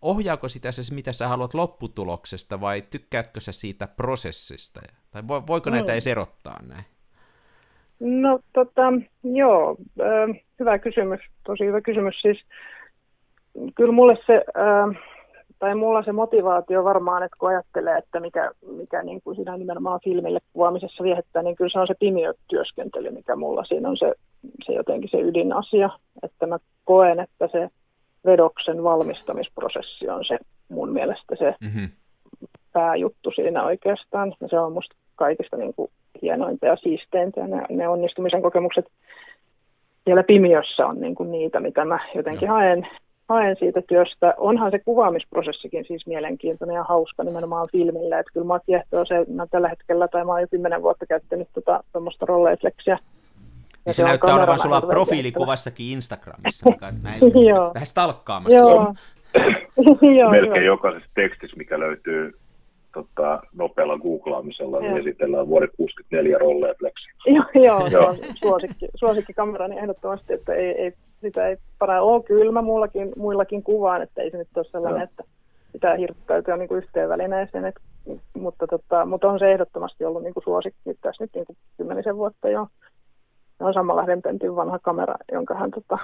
ohjaako sitä se, mitä sä haluat lopputuloksesta, vai tykkäätkö sä siitä prosessista? Tai voiko näitä mm. edes erottaa näin? No tota, joo, äh, hyvä kysymys, tosi hyvä kysymys. Siis kyllä mulle se, äh, tai mulla se motivaatio varmaan, että kun ajattelee, että mikä, mikä niin kuin siinä nimenomaan filmille kuvaamisessa viehettää, niin kyllä se on se pimiötyöskentely, mikä mulla siinä on se, se jotenkin se ydinasia, että mä koen, että se vedoksen valmistamisprosessi on se mun mielestä se mm-hmm. pääjuttu siinä oikeastaan. Ja se on musta kaikista niin kuin hienointa ja siisteintä. Ja ne, ne onnistumisen kokemukset siellä pimiössä on niin kuin niitä, mitä mä jotenkin no. haen, haen siitä työstä. Onhan se kuvaamisprosessikin siis mielenkiintoinen ja hauska nimenomaan filmille. Että kyllä mä kiehtoo se, mä tällä hetkellä, tai mä oon jo kymmenen vuotta käyttänyt tota, tuommoista rolleifleksiä. Ja se, se näyttää olevan sulla profiilikuvassakin Instagramissa, näin vähän stalkkaamassa. Joo. Joo, Melkein jokaisessa tekstissä, mikä löytyy tota, nopealla googlaamisella, niin esitellään vuoden 64 rolleifleksi. joo, joo, joo. suosikki, suosikki kamerani ehdottomasti, että ei, ei, sitä ei para ole kylmä muillakin, muillakin kuvaan, että ei se nyt ole sellainen, että pitää hirttäytyä niin kuin yhteen välineeseen, et, mutta, tota, mutta on se ehdottomasti ollut niin kuin suosikki tässä nyt niin kuin kymmenisen vuotta jo. Se on Samma Lähdenpentin vanha kamera, jonka hän tota,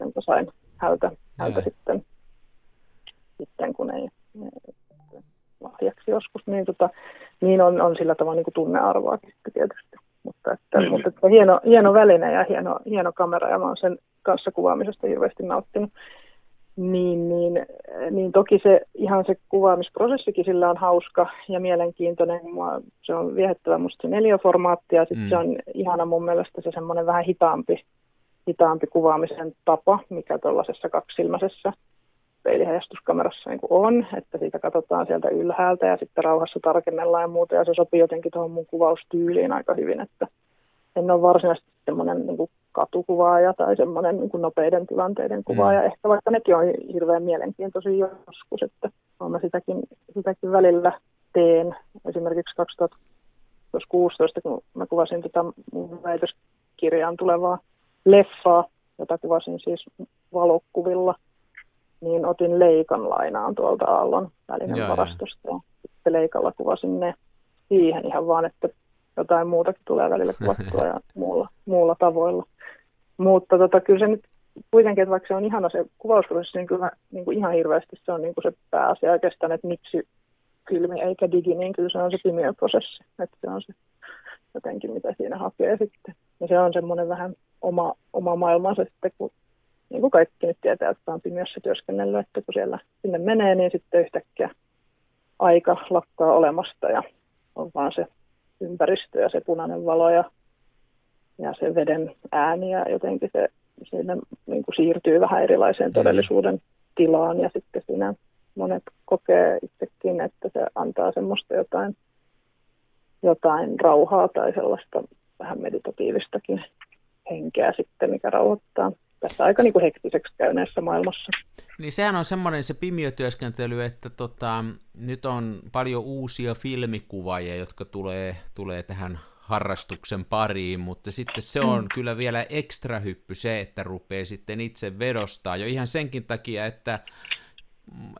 jonka sain hältä, hältä sitten, sitten, kun ei, lahjaksi joskus, niin, tota, niin on, on sillä tavalla niin kuin tunnearvoakin tietysti. Mutta, että, mm. mutta että hieno, hieno väline ja hieno, hieno kamera ja mä oon sen kanssa kuvaamisesta hirveästi nauttinut. Niin, niin, niin toki se ihan se kuvaamisprosessikin sillä on hauska ja mielenkiintoinen. Mua, se on viehättävä musta se ja sitten mm. se on ihana mun mielestä se semmoinen vähän hitaampi, hitaampi kuvaamisen tapa, mikä tuollaisessa kaksilmäisessä peilihejastuskamerassa niin kuin on, että siitä katsotaan sieltä ylhäältä ja sitten rauhassa tarkennellaan ja muuta, ja se sopii jotenkin tuohon mun kuvaustyyliin aika hyvin, että en ole varsinaisesti semmoinen niin kuin katukuvaaja tai semmoinen niin kuin nopeiden tilanteiden kuvaaja, mm. ehkä vaikka nekin on hirveän mielenkiintoisia joskus, että mä sitäkin, sitäkin välillä teen. Esimerkiksi 2016, kun mä kuvasin tätä mun väitöskirjaan tulevaa leffaa, jota kuvasin siis valokuvilla – niin otin leikan lainaan tuolta Aallon välinen varastosta. Ja sitten leikalla kuvasin ne siihen ihan vaan, että jotain muutakin tulee välillä kuvattua ja muulla, muulla tavoilla. Mutta tota, kyllä se nyt kuitenkin, että vaikka se on ihana se kuvausprosessi, niin kyllä niin kuin ihan hirveästi se on niin kuin se pääasia oikeastaan, että miksi filmi eikä digi, niin kyllä se on se pimiöprosessi. Että se on se jotenkin, mitä siinä hakee sitten. Ja se on semmoinen vähän oma, oma maailmansa sitten, kun niin kuin kaikki nyt tietää, jotka on pimiössä työskennellyt, että kun siellä sinne menee, niin sitten yhtäkkiä aika lakkaa olemasta ja on vaan se ympäristö ja se punainen valo ja, ja se veden ääni ja jotenkin se siinä niin kuin siirtyy vähän erilaiseen mm. todellisuuden tilaan ja sitten siinä monet kokee itsekin, että se antaa semmoista jotain, jotain rauhaa tai sellaista vähän meditatiivistakin henkeä sitten, mikä rauhoittaa tässä aika niin kuin hektiseksi käyneessä maailmassa. Niin sehän on semmoinen se pimiötyöskentely, että tota, nyt on paljon uusia filmikuvaajia, jotka tulee, tulee tähän harrastuksen pariin, mutta sitten se on mm. kyllä vielä ekstra hyppy se, että rupeaa sitten itse vedostaa jo ihan senkin takia, että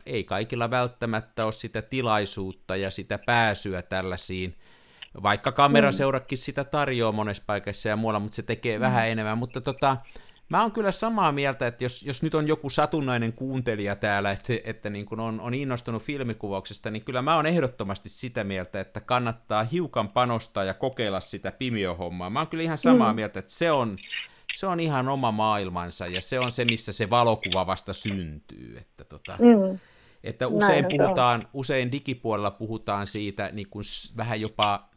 ei kaikilla välttämättä ole sitä tilaisuutta ja sitä pääsyä tällaisiin, vaikka kameraseurakin sitä tarjoaa monessa paikassa ja muualla, mutta se tekee mm. vähän enemmän, mutta tota, Mä oon kyllä samaa mieltä, että jos, jos nyt on joku satunnainen kuuntelija täällä, että, että niin kun on, on innostunut filmikuvauksesta, niin kyllä mä oon ehdottomasti sitä mieltä, että kannattaa hiukan panostaa ja kokeilla sitä pimiohommaa. Mä oon kyllä ihan samaa mm. mieltä, että se on, se on ihan oma maailmansa ja se on se, missä se valokuva vasta syntyy. Että, tota, mm. että usein, puhutaan, usein digipuolella puhutaan siitä niin kuin vähän jopa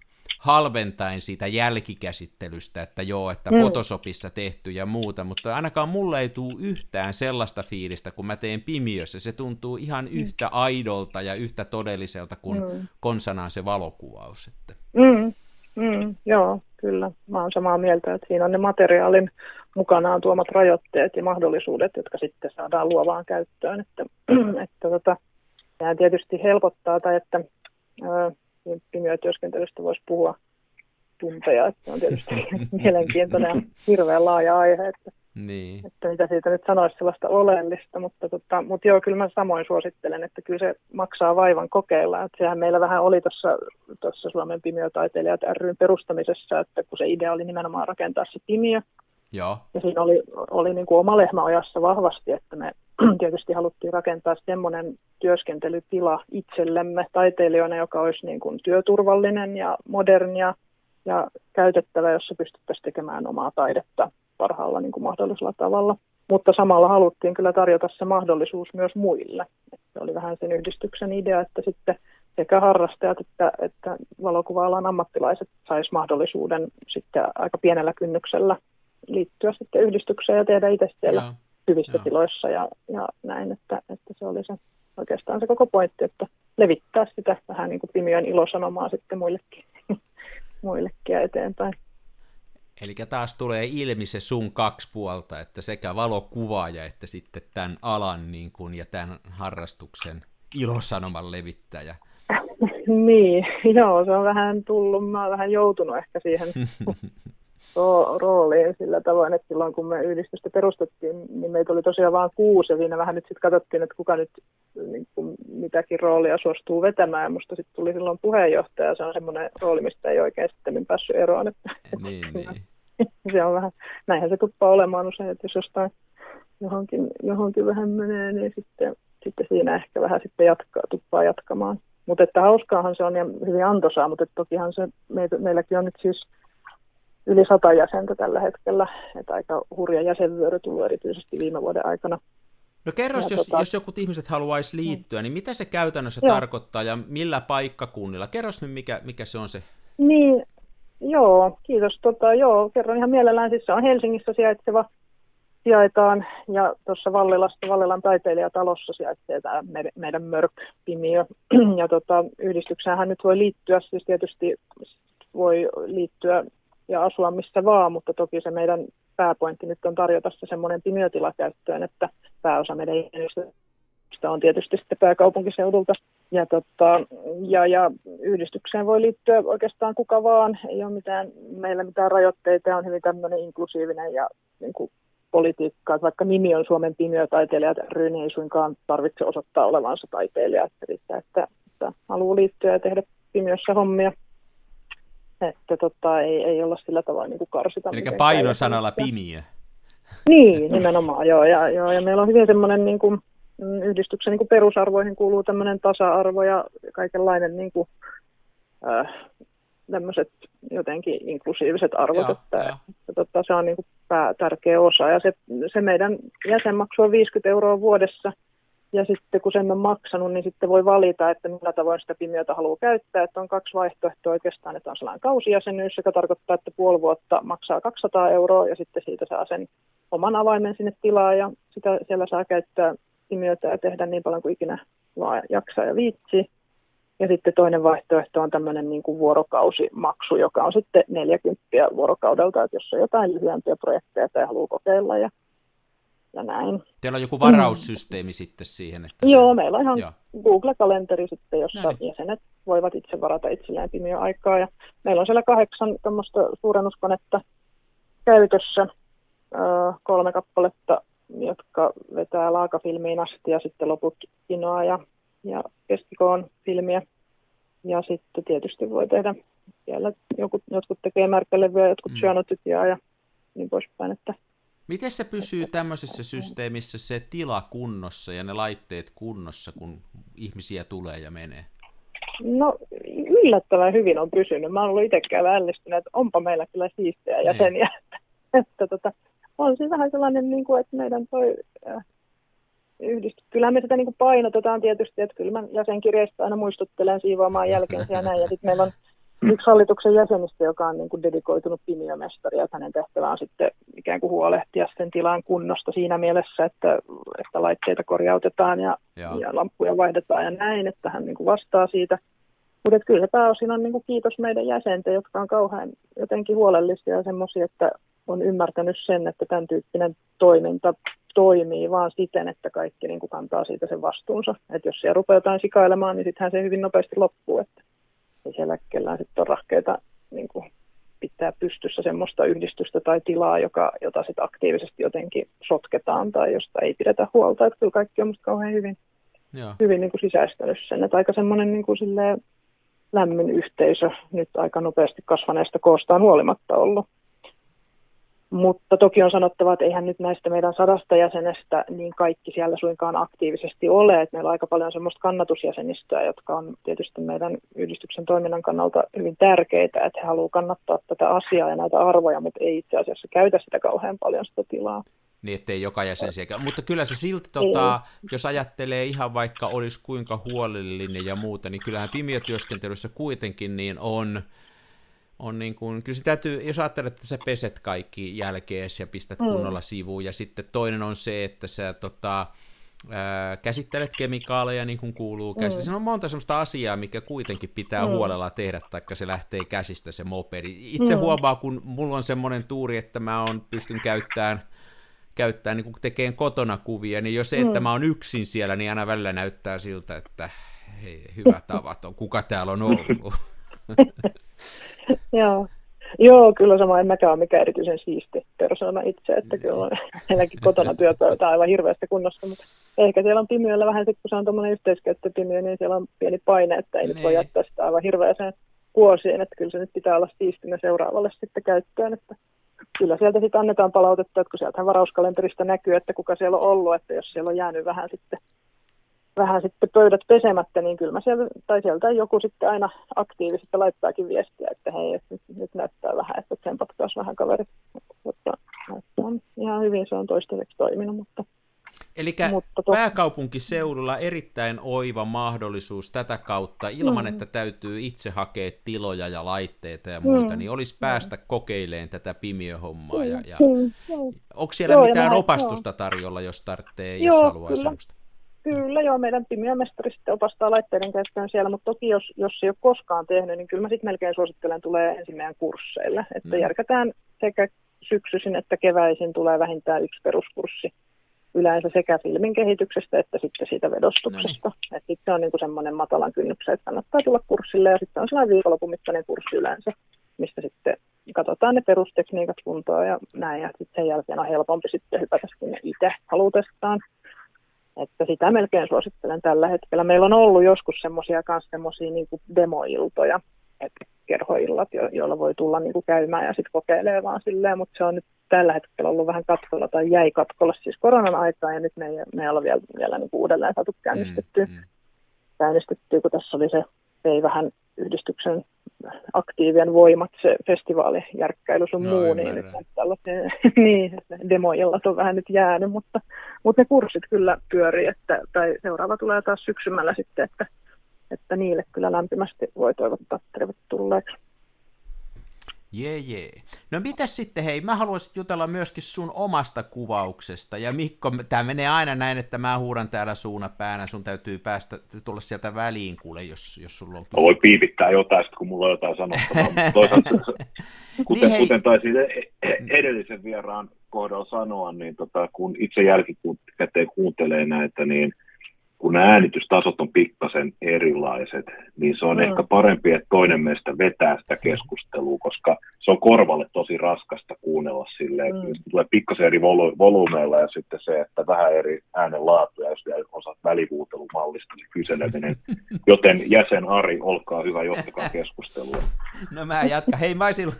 halventaen siitä jälkikäsittelystä, että joo, että mm. Photoshopissa tehty ja muuta, mutta ainakaan mulle ei tule yhtään sellaista fiilistä, kun mä teen pimiössä. Se tuntuu ihan mm. yhtä aidolta ja yhtä todelliselta kuin mm. konsanaan se valokuvaus. Että. Mm. Mm, joo, kyllä. Mä oon samaa mieltä, että siinä on ne materiaalin mukanaan tuomat rajoitteet ja mahdollisuudet, jotka sitten saadaan luovaan käyttöön. Että, että tota, tämä tietysti helpottaa, tai että pimiötyöskentelystä voisi puhua tunteja, että on tietysti mielenkiintoinen ja hirveän laaja aihe, että, niin. että mitä siitä nyt sanoisi sellaista oleellista, mutta, tota, mutta joo, kyllä mä samoin suosittelen, että kyllä se maksaa vaivan kokeilla, että sehän meillä vähän oli tuossa Suomen pimiötaiteilijat ryn perustamisessa, että kun se idea oli nimenomaan rakentaa se pimiö, Joo. Ja siinä oli, oli niin kuin oma lehmä ojassa vahvasti, että me tietysti haluttiin rakentaa semmoinen työskentelytila itsellemme taiteilijoina, joka olisi niin kuin työturvallinen ja modernia ja käytettävä, jossa pystyttäisiin tekemään omaa taidetta parhaalla niin kuin mahdollisella tavalla. Mutta samalla haluttiin kyllä tarjota se mahdollisuus myös muille. Se oli vähän sen yhdistyksen idea, että sitten sekä harrastajat että, että valokuva-alan ammattilaiset sais mahdollisuuden sitten aika pienellä kynnyksellä liittyä sitten yhdistykseen ja tehdä itse siellä ja, hyvissä ja. tiloissa ja, ja näin, että, että se oli se oikeastaan se koko pointti, että levittää sitä vähän niin kuin pimiön ilosanomaa sitten muillekin, muillekin ja eteenpäin. Eli taas tulee ilmi se sun kaksi puolta, että sekä valokuvaaja että sitten tämän alan niin kuin, ja tämän harrastuksen ilosanoman levittäjä. niin, joo, se on vähän tullut, mä oon vähän joutunut ehkä siihen rooliin sillä tavoin, että silloin kun me yhdistystä perustettiin, niin meitä oli tosiaan vain kuusi ja siinä vähän nyt sitten katsottiin, että kuka nyt niin kuin mitäkin roolia suostuu vetämään. Musta sitten tuli silloin puheenjohtaja, se on semmoinen rooli, mistä ei oikein sitten päässyt eroon. Että, niin, niin. se on vähän, näinhän se tuppaa olemaan usein, että jos jostain johonkin, johonkin vähän menee, niin sitten, sitten siinä ehkä vähän sitten jatkaa, tuppaa jatkamaan. Mutta että hauskaahan se on ja hyvin antoisaa, mutta tokihan se, me, meilläkin on nyt siis yli sata jäsentä tällä hetkellä, että aika hurja jäsenvyöry tullut erityisesti viime vuoden aikana. No kerros, jos, tota... jos joku ihmiset haluaisi liittyä, niin mitä se käytännössä joo. tarkoittaa ja millä paikkakunnilla? Kerros nyt, mikä, mikä se on se. Niin, joo, kiitos. Tota, joo, kerron ihan mielellään. Siis se on Helsingissä sijaitseva sijaitaan ja tuossa Vallilasta, Vallilan taiteilijatalossa sijaitsee tämä meidän Mörk-pimiö. Ja tota, yhdistykseenhän nyt voi liittyä, siis tietysti voi liittyä ja asua missä vaan, mutta toki se meidän pääpointti nyt on tarjota se semmoinen pimiötila käyttöön, että pääosa meidän ihmisistä on tietysti sitten pääkaupunkiseudulta. Ja, tota, ja, ja yhdistykseen voi liittyä oikeastaan kuka vaan, ei ole mitään, meillä mitään rajoitteita, on hyvin tämmöinen inklusiivinen ja niin kuin politiikka, että vaikka nimi on Suomen pimiötaiteilijat ry, niin ei suinkaan tarvitse osoittaa olevansa taiteilija, että että, että haluaa liittyä ja tehdä pimiössä hommia että tota, ei, ei olla sillä tavalla niin kuin karsita. Eli painosanalla pimiö. Niin, nimenomaan, joo. Ja, joo, ja meillä on hyvin semmoinen niin kuin, mm, yhdistyksen niin kuin perusarvoihin kuuluu tämmöinen tasa-arvo ja kaikenlainen niin kuin, äh, tämmöiset jotenkin inklusiiviset arvot, ja, että, ja. että tota, se on niin kuin pää, tärkeä osa. Ja se, se meidän jäsenmaksu on 50 euroa vuodessa – ja sitten kun sen on maksanut, niin sitten voi valita, että millä tavoin sitä pimiötä haluaa käyttää. Että on kaksi vaihtoehtoa oikeastaan, että on sellainen kausijäsenyys, joka tarkoittaa, että puoli vuotta maksaa 200 euroa ja sitten siitä saa sen oman avaimen sinne tilaa ja sitä siellä saa käyttää pimiötä ja tehdä niin paljon kuin ikinä vaan jaksaa ja viitsi. Ja sitten toinen vaihtoehto on tämmöinen niin kuin vuorokausimaksu, joka on sitten 40 vuorokaudelta, että jos on jotain lyhyempiä projekteja tai haluaa kokeilla ja ja näin. Teillä on joku varaussysteemi mm. sitten siihen? Että Joo, se... meillä on ihan Joo. Google-kalenteri sitten, jossa niin. jäsenet voivat itse varata itselleen pimiä aikaa. Ja meillä on siellä kahdeksan tämmöistä suurennuskonetta käytössä, kolme kappaletta jotka vetää laakafilmiin asti ja sitten loput kinoa ja, ja keskikoon filmiä. Ja sitten tietysti voi tehdä siellä jotkut, jotkut tekee märkälevyä, jotkut mm. syönotytiaa ja niin poispäin. Että, Miten se pysyy tämmöisessä systeemissä se tila kunnossa ja ne laitteet kunnossa, kun ihmisiä tulee ja menee? No yllättävän hyvin on pysynyt. Mä oon ollut itsekään ällistynyt, että onpa meillä kyllä siistejä niin. jäseniä. Että, että tota, on se vähän sellainen, niin kuin, että meidän toi äh, yhdistys. Kyllähän me sitä niin kuin painotetaan tietysti, että kyllä mä jäsenkirjeistä aina muistuttelen siivoamaan jälkeensä ja näin. Ja sitten meillä on yksi hallituksen jäsenistä, joka on niin kuin dedikoitunut pimiömestari, että hänen tehtävä on sitten ikään kuin huolehtia sen tilan kunnosta siinä mielessä, että, että laitteita korjautetaan ja, ja. ja lampuja vaihdetaan ja näin, että hän niin kuin vastaa siitä. Mutta kyllä se pääosin on niin kuin kiitos meidän jäsenten, jotka on kauhean jotenkin huolellisia ja semmoisia, että on ymmärtänyt sen, että tämän tyyppinen toiminta toimii vaan siten, että kaikki niin kuin kantaa siitä sen vastuunsa. Että jos siellä rupeaa jotain sikailemaan, niin sittenhän se hyvin nopeasti loppuu. Että ei siellä kellään sitten ole rahkeita niin kuin pitää pystyssä semmoista yhdistystä tai tilaa, joka, jota sitten aktiivisesti jotenkin sotketaan tai josta ei pidetä huolta. Että kyllä kaikki on musta kauhean hyvin, Joo. hyvin niin kuin sisäistänyt sen. Että aika semmoinen niin kuin lämmin yhteisö nyt aika nopeasti kasvaneesta koostaan huolimatta ollut. Mutta toki on sanottava, että eihän nyt näistä meidän sadasta jäsenestä niin kaikki siellä suinkaan aktiivisesti ole. Että meillä on aika paljon semmoista kannatusjäsenistöä, jotka on tietysti meidän yhdistyksen toiminnan kannalta hyvin tärkeitä, että he haluavat kannattaa tätä asiaa ja näitä arvoja, mutta ei itse asiassa käytä sitä kauhean paljon sitä tilaa. Niin, ettei joka jäsen siellä. Mutta kyllä se silti, tota, jos ajattelee ihan vaikka olisi kuinka huolellinen ja muuta, niin kyllähän pimiötyöskentelyssä kuitenkin niin on on niin kuin, kyllä se täytyy, jos ajattelet, että sä peset kaikki jälkeen ja pistät mm. kunnolla sivuun, ja sitten toinen on se, että sä tota, ää, käsittelet kemikaaleja niin kuin kuuluu käsistä. Mm. Se on monta sellaista asiaa, mikä kuitenkin pitää mm. huolella tehdä, taikka se lähtee käsistä se mopedi. Itse mm. huomaa, kun mulla on semmoinen tuuri, että mä on, pystyn käyttämään käyttää niin tekeen kotona kuvia, niin jos se, että mm. mä oon yksin siellä, niin aina välillä näyttää siltä, että hei, hyvä tavaton, kuka täällä on ollut. Joo. Joo, kyllä sama. En mäkään ole mikään erityisen siisti persoona itse, että kyllä on meilläkin kotona työpöytä aivan hirveästä kunnossa, mutta ehkä siellä on pimiöllä vähän, kun se on tuommoinen yhteiskäyttöpimiö, niin siellä on pieni paine, että ei ne. nyt voi niin. jättää sitä aivan hirveäseen vuosiin, että kyllä se nyt pitää olla siistinä seuraavalle sitten käyttöön, että kyllä sieltä sitten annetaan palautetta, että kun sieltä varauskalenterista näkyy, että kuka siellä on ollut, että jos siellä on jäänyt vähän sitten vähän sitten pöydät pesemättä, niin kyllä mä sieltä, tai sieltä joku sitten aina aktiivisesti laittaakin viestiä, että hei, nyt, nyt näyttää vähän, että tsempatkaas vähän kaverit. Mutta, on ihan hyvin se on toistaiseksi toiminut, mutta Eli pääkaupunkiseudulla erittäin oiva mahdollisuus tätä kautta, ilman mm. että täytyy itse hakea tiloja ja laitteita ja muita, mm. niin olisi päästä mm. kokeilemaan tätä pimiöhommaa. Ja, ja... Mm. Onko siellä joo, mitään opastusta tarjolla, jos tarvitsee, jos haluaa semmoista? Kyllä joo, meidän pimiömestari sitten opastaa laitteiden käyttöön siellä, mutta toki jos, jos ei ole koskaan tehnyt, niin kyllä mä sitten melkein suosittelen tulee ensin meidän kursseille. Että mm. järkätään sekä syksyisin että keväisin tulee vähintään yksi peruskurssi yleensä sekä filmin kehityksestä että sitten siitä vedostuksesta. Mm. Että sitten se on niin semmoinen matalan kynnyksen, että kannattaa tulla kurssille ja sitten on sellainen viikonlopumittainen kurssi yleensä, mistä sitten katsotaan ne perustekniikat kuntoon ja näin ja sitten sen jälkeen on helpompi sitten hypätä sinne itse halutestaan. Että sitä melkein suosittelen tällä hetkellä. Meillä on ollut joskus semmoisia kanssa semmoisia niin demoiltoja, että kerhoillat, jo, joilla voi tulla niin kuin käymään ja sitten kokeilee vaan silleen, mutta se on nyt tällä hetkellä ollut vähän katkolla tai jäi katkolla siis koronan aikaa ja nyt me ei, me ei ole vielä, vielä niin kuin uudelleen saatu käynnistettyä. Mm, mm. käynnistettyä, kun tässä oli se, ei vähän yhdistyksen aktiivien voimat, se festivaalijärkkäily sun no, muu, niin nyt tällaisia niin, demoillat on vähän nyt jäänyt, mutta, mutta ne kurssit kyllä pyörii, että, tai seuraava tulee taas syksymällä sitten, että, että niille kyllä lämpimästi voi toivottaa tervetulleeksi. Jee, jee. No mitä sitten, hei, mä haluaisin jutella myöskin sun omasta kuvauksesta, ja Mikko, tämä menee aina näin, että mä huudan täällä suuna päänä, sun täytyy päästä, tulla sieltä väliin kuule, jos, jos sulla on kysymys. Voi piipittää jotain, kun mulla on jotain sanottavaa, toisaalta, kuten, niin kuten taisin e- e- edellisen vieraan kohdalla sanoa, niin tota, kun itse jälkikäteen kuuntelee näitä, niin kun nämä äänitystasot on pikkasen erilaiset, niin se on mm. ehkä parempi, että toinen meistä vetää sitä keskustelua, koska se on korvalle tosi raskasta kuunnella silleen, mm. että tulee pikkasen eri volu- volyymeilla ja sitten se, että vähän eri äänen laatu ja jos vielä osaat välihuutelumallista se kyseleminen. Joten jäsen Ari, olkaa hyvä, johtakaa keskustelua. No mä jatkan. Hei, mä olisin,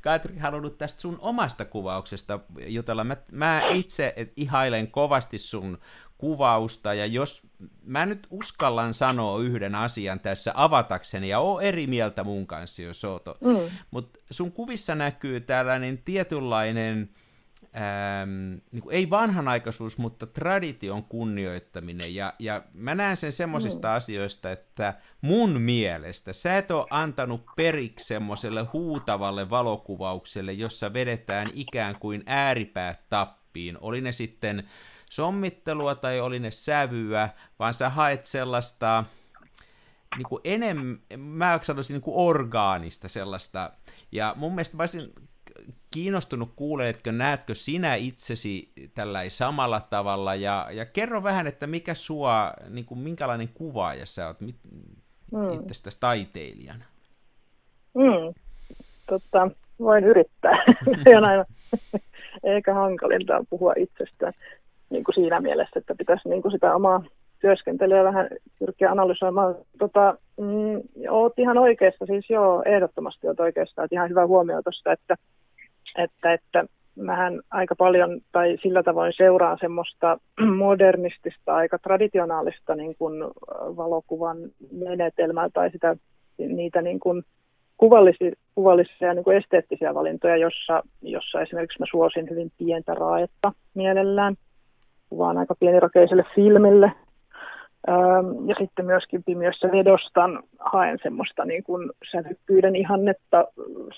Katri, halunnut tästä sun omasta kuvauksesta jutella. Mä, mä itse ihailen kovasti sun kuvausta, ja jos mä nyt uskallan sanoa yhden asian tässä avatakseni, ja oo eri mieltä mun kanssa, jos oot, mm. mutta sun kuvissa näkyy tällainen tietynlainen, ähm, niin kuin, ei vanhanaikaisuus, mutta tradition kunnioittaminen, ja, ja mä näen sen semmoisista mm. asioista, että mun mielestä sä et ole antanut periksi semmoiselle huutavalle valokuvaukselle, jossa vedetään ikään kuin ääripäät tappiin, oli ne sitten sommittelua tai oli ne sävyä, vaan sä haet sellaista niin kuin enemmän, mä sanoisin niin kuin orgaanista sellaista, ja mun mielestä mä olisin kiinnostunut kuuleetko, näetkö sinä itsesi tällä samalla tavalla, ja, ja kerro vähän, että mikä sua, niin kuin, minkälainen kuvaaja sä oot mit, mm. itsestäsi taiteilijana? Mm. Totta, voin yrittää. Se on aina eikä hankalinta puhua itsestään niin kuin siinä mielessä, että pitäisi niin kuin sitä omaa työskentelyä vähän pyrkiä analysoimaan. Tota, mm, oot ihan oikeassa, siis joo, ehdottomasti oot oikeassa, että ihan hyvä huomio tuosta, että, että, että mähän aika paljon tai sillä tavoin seuraan semmoista modernistista, aika traditionaalista niin kuin valokuvan menetelmää tai sitä, niitä niin kuin kuvallisia, kuvallisia niin kuin esteettisiä valintoja, jossa, jossa esimerkiksi mä suosin hyvin pientä raetta mielellään – kuvaan aika pienirakeiselle filmille. Ja sitten myöskin pimiössä vedostan haen semmoista niin kuin sävykkyyden ihannetta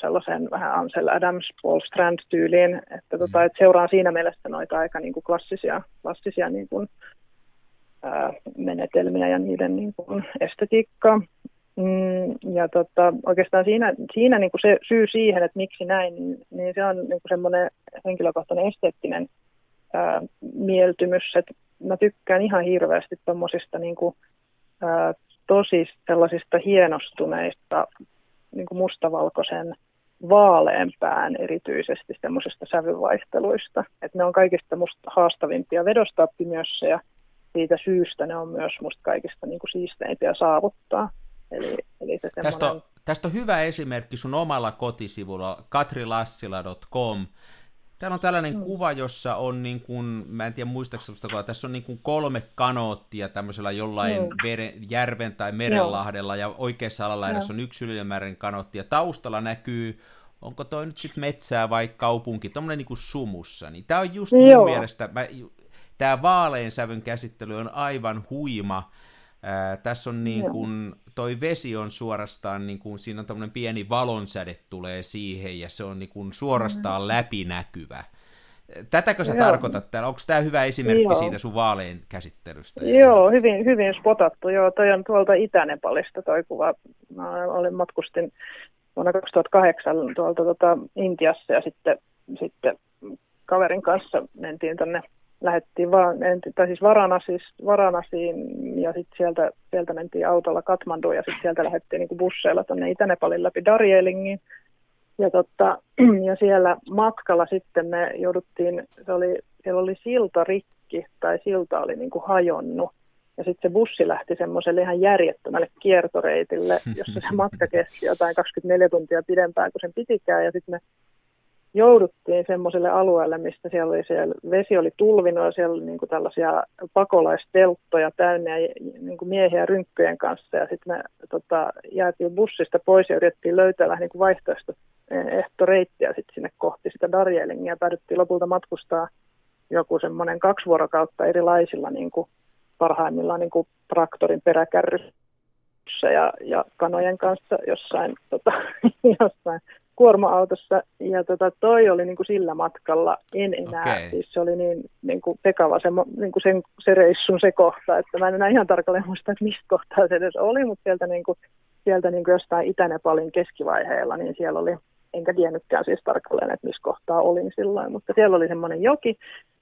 sellaisen vähän Ansel Adams, Paul Strand-tyyliin, että, tota, mm. että seuraan siinä mielessä noita aika niin kuin klassisia, klassisia niin kuin, ää, menetelmiä ja niiden niin kuin estetiikkaa. Mm, ja tota, oikeastaan siinä, siinä niin kuin se syy siihen, että miksi näin, niin, niin se on niin kuin semmoinen henkilökohtainen esteettinen ää, mieltymys. Et mä tykkään ihan hirveästi tuommoisista niin tosi sellaisista hienostuneista niin kuin mustavalkoisen vaaleanpään erityisesti semmoisista sävyvaihteluista. Et ne on kaikista musta haastavimpia vedostaa pimiössä ja siitä syystä ne on myös musta kaikista niin kuin siisteimpiä saavuttaa. Eli, eli se semmoinen... tästä, on, tästä on hyvä esimerkki sun omalla kotisivulla katrilassila.com. Täällä on tällainen mm. kuva, jossa on niin kuin, mä en tiedä muistaakseni kuvaa, tässä on niin kuin kolme kanoottia tämmöisellä jollain mm. veren, järven tai merenlahdella, ja oikeassa alalla no. on yksi ylimääräinen kanootti, ja taustalla näkyy, onko toi nyt sitten metsää vai kaupunki, tommonen niin kuin sumussa, niin tämä on just Joo. mun mielestä, mä, tämä vaalean sävyn käsittely on aivan huima, Ää, tässä on niin kuin, toi vesi on suorastaan, niin kuin, siinä on tämmöinen pieni valonsäde tulee siihen, ja se on niin kuin suorastaan mm. läpinäkyvä. Tätäkö sä Joo. tarkoitat täällä? Onko tämä hyvä esimerkki Joo. siitä sun vaaleen käsittelystä? Joo, hyvin, hyvin spotattu. Joo, toi on tuolta Itä-Nepalista toi kuva. Mä olin matkustin vuonna 2008 tuolta tota Intiassa ja sitten, sitten kaverin kanssa mentiin tänne lähdettiin vaan, tai siis Varanasis, Varanasiin ja sitten sieltä, sieltä mentiin autolla Katmanduun ja sitten sieltä lähdettiin niin busseilla tuonne Itä-Nepalin läpi Darjeelingiin. Ja, totta, ja siellä matkalla sitten me jouduttiin, se oli, siellä oli silta rikki tai silta oli niin kuin hajonnut. Ja sitten se bussi lähti semmoiselle ihan järjettömälle kiertoreitille, jossa se matka kesti jotain 24 tuntia pidempään kuin sen pitikään. Ja sitten me jouduttiin semmoiselle alueelle, mistä siellä oli siellä, vesi oli tulvinut ja siellä oli niin kuin tällaisia pakolaistelttoja täynnä ja niin kuin miehiä rynkkyjen kanssa. Ja sitten me tota, jäätiin bussista pois ja yritettiin löytää vähän niin vaihtoehto ehtoreittiä sitten sinne kohti sitä Darjeelingia. Päädyttiin lopulta matkustaa joku semmoinen kaksi vuorokautta erilaisilla niin kuin parhaimmillaan niin kuin traktorin peräkärryssä ja, ja kanojen kanssa jossain, tota, jossain kuorma-autossa ja tota, toi oli niin kuin sillä matkalla en enää. Okay. Siis se oli niin, niin kuin sekava se, niin kuin sen, se reissun se kohta, että mä en enää ihan tarkalleen muista, että mistä kohtaa se edes oli, mutta sieltä, niin kuin, sieltä niin kuin jostain Itä-Nepalin keskivaiheella, niin siellä oli, enkä tiennytkään siis tarkalleen, että missä kohtaa olin silloin, mutta siellä oli semmoinen joki,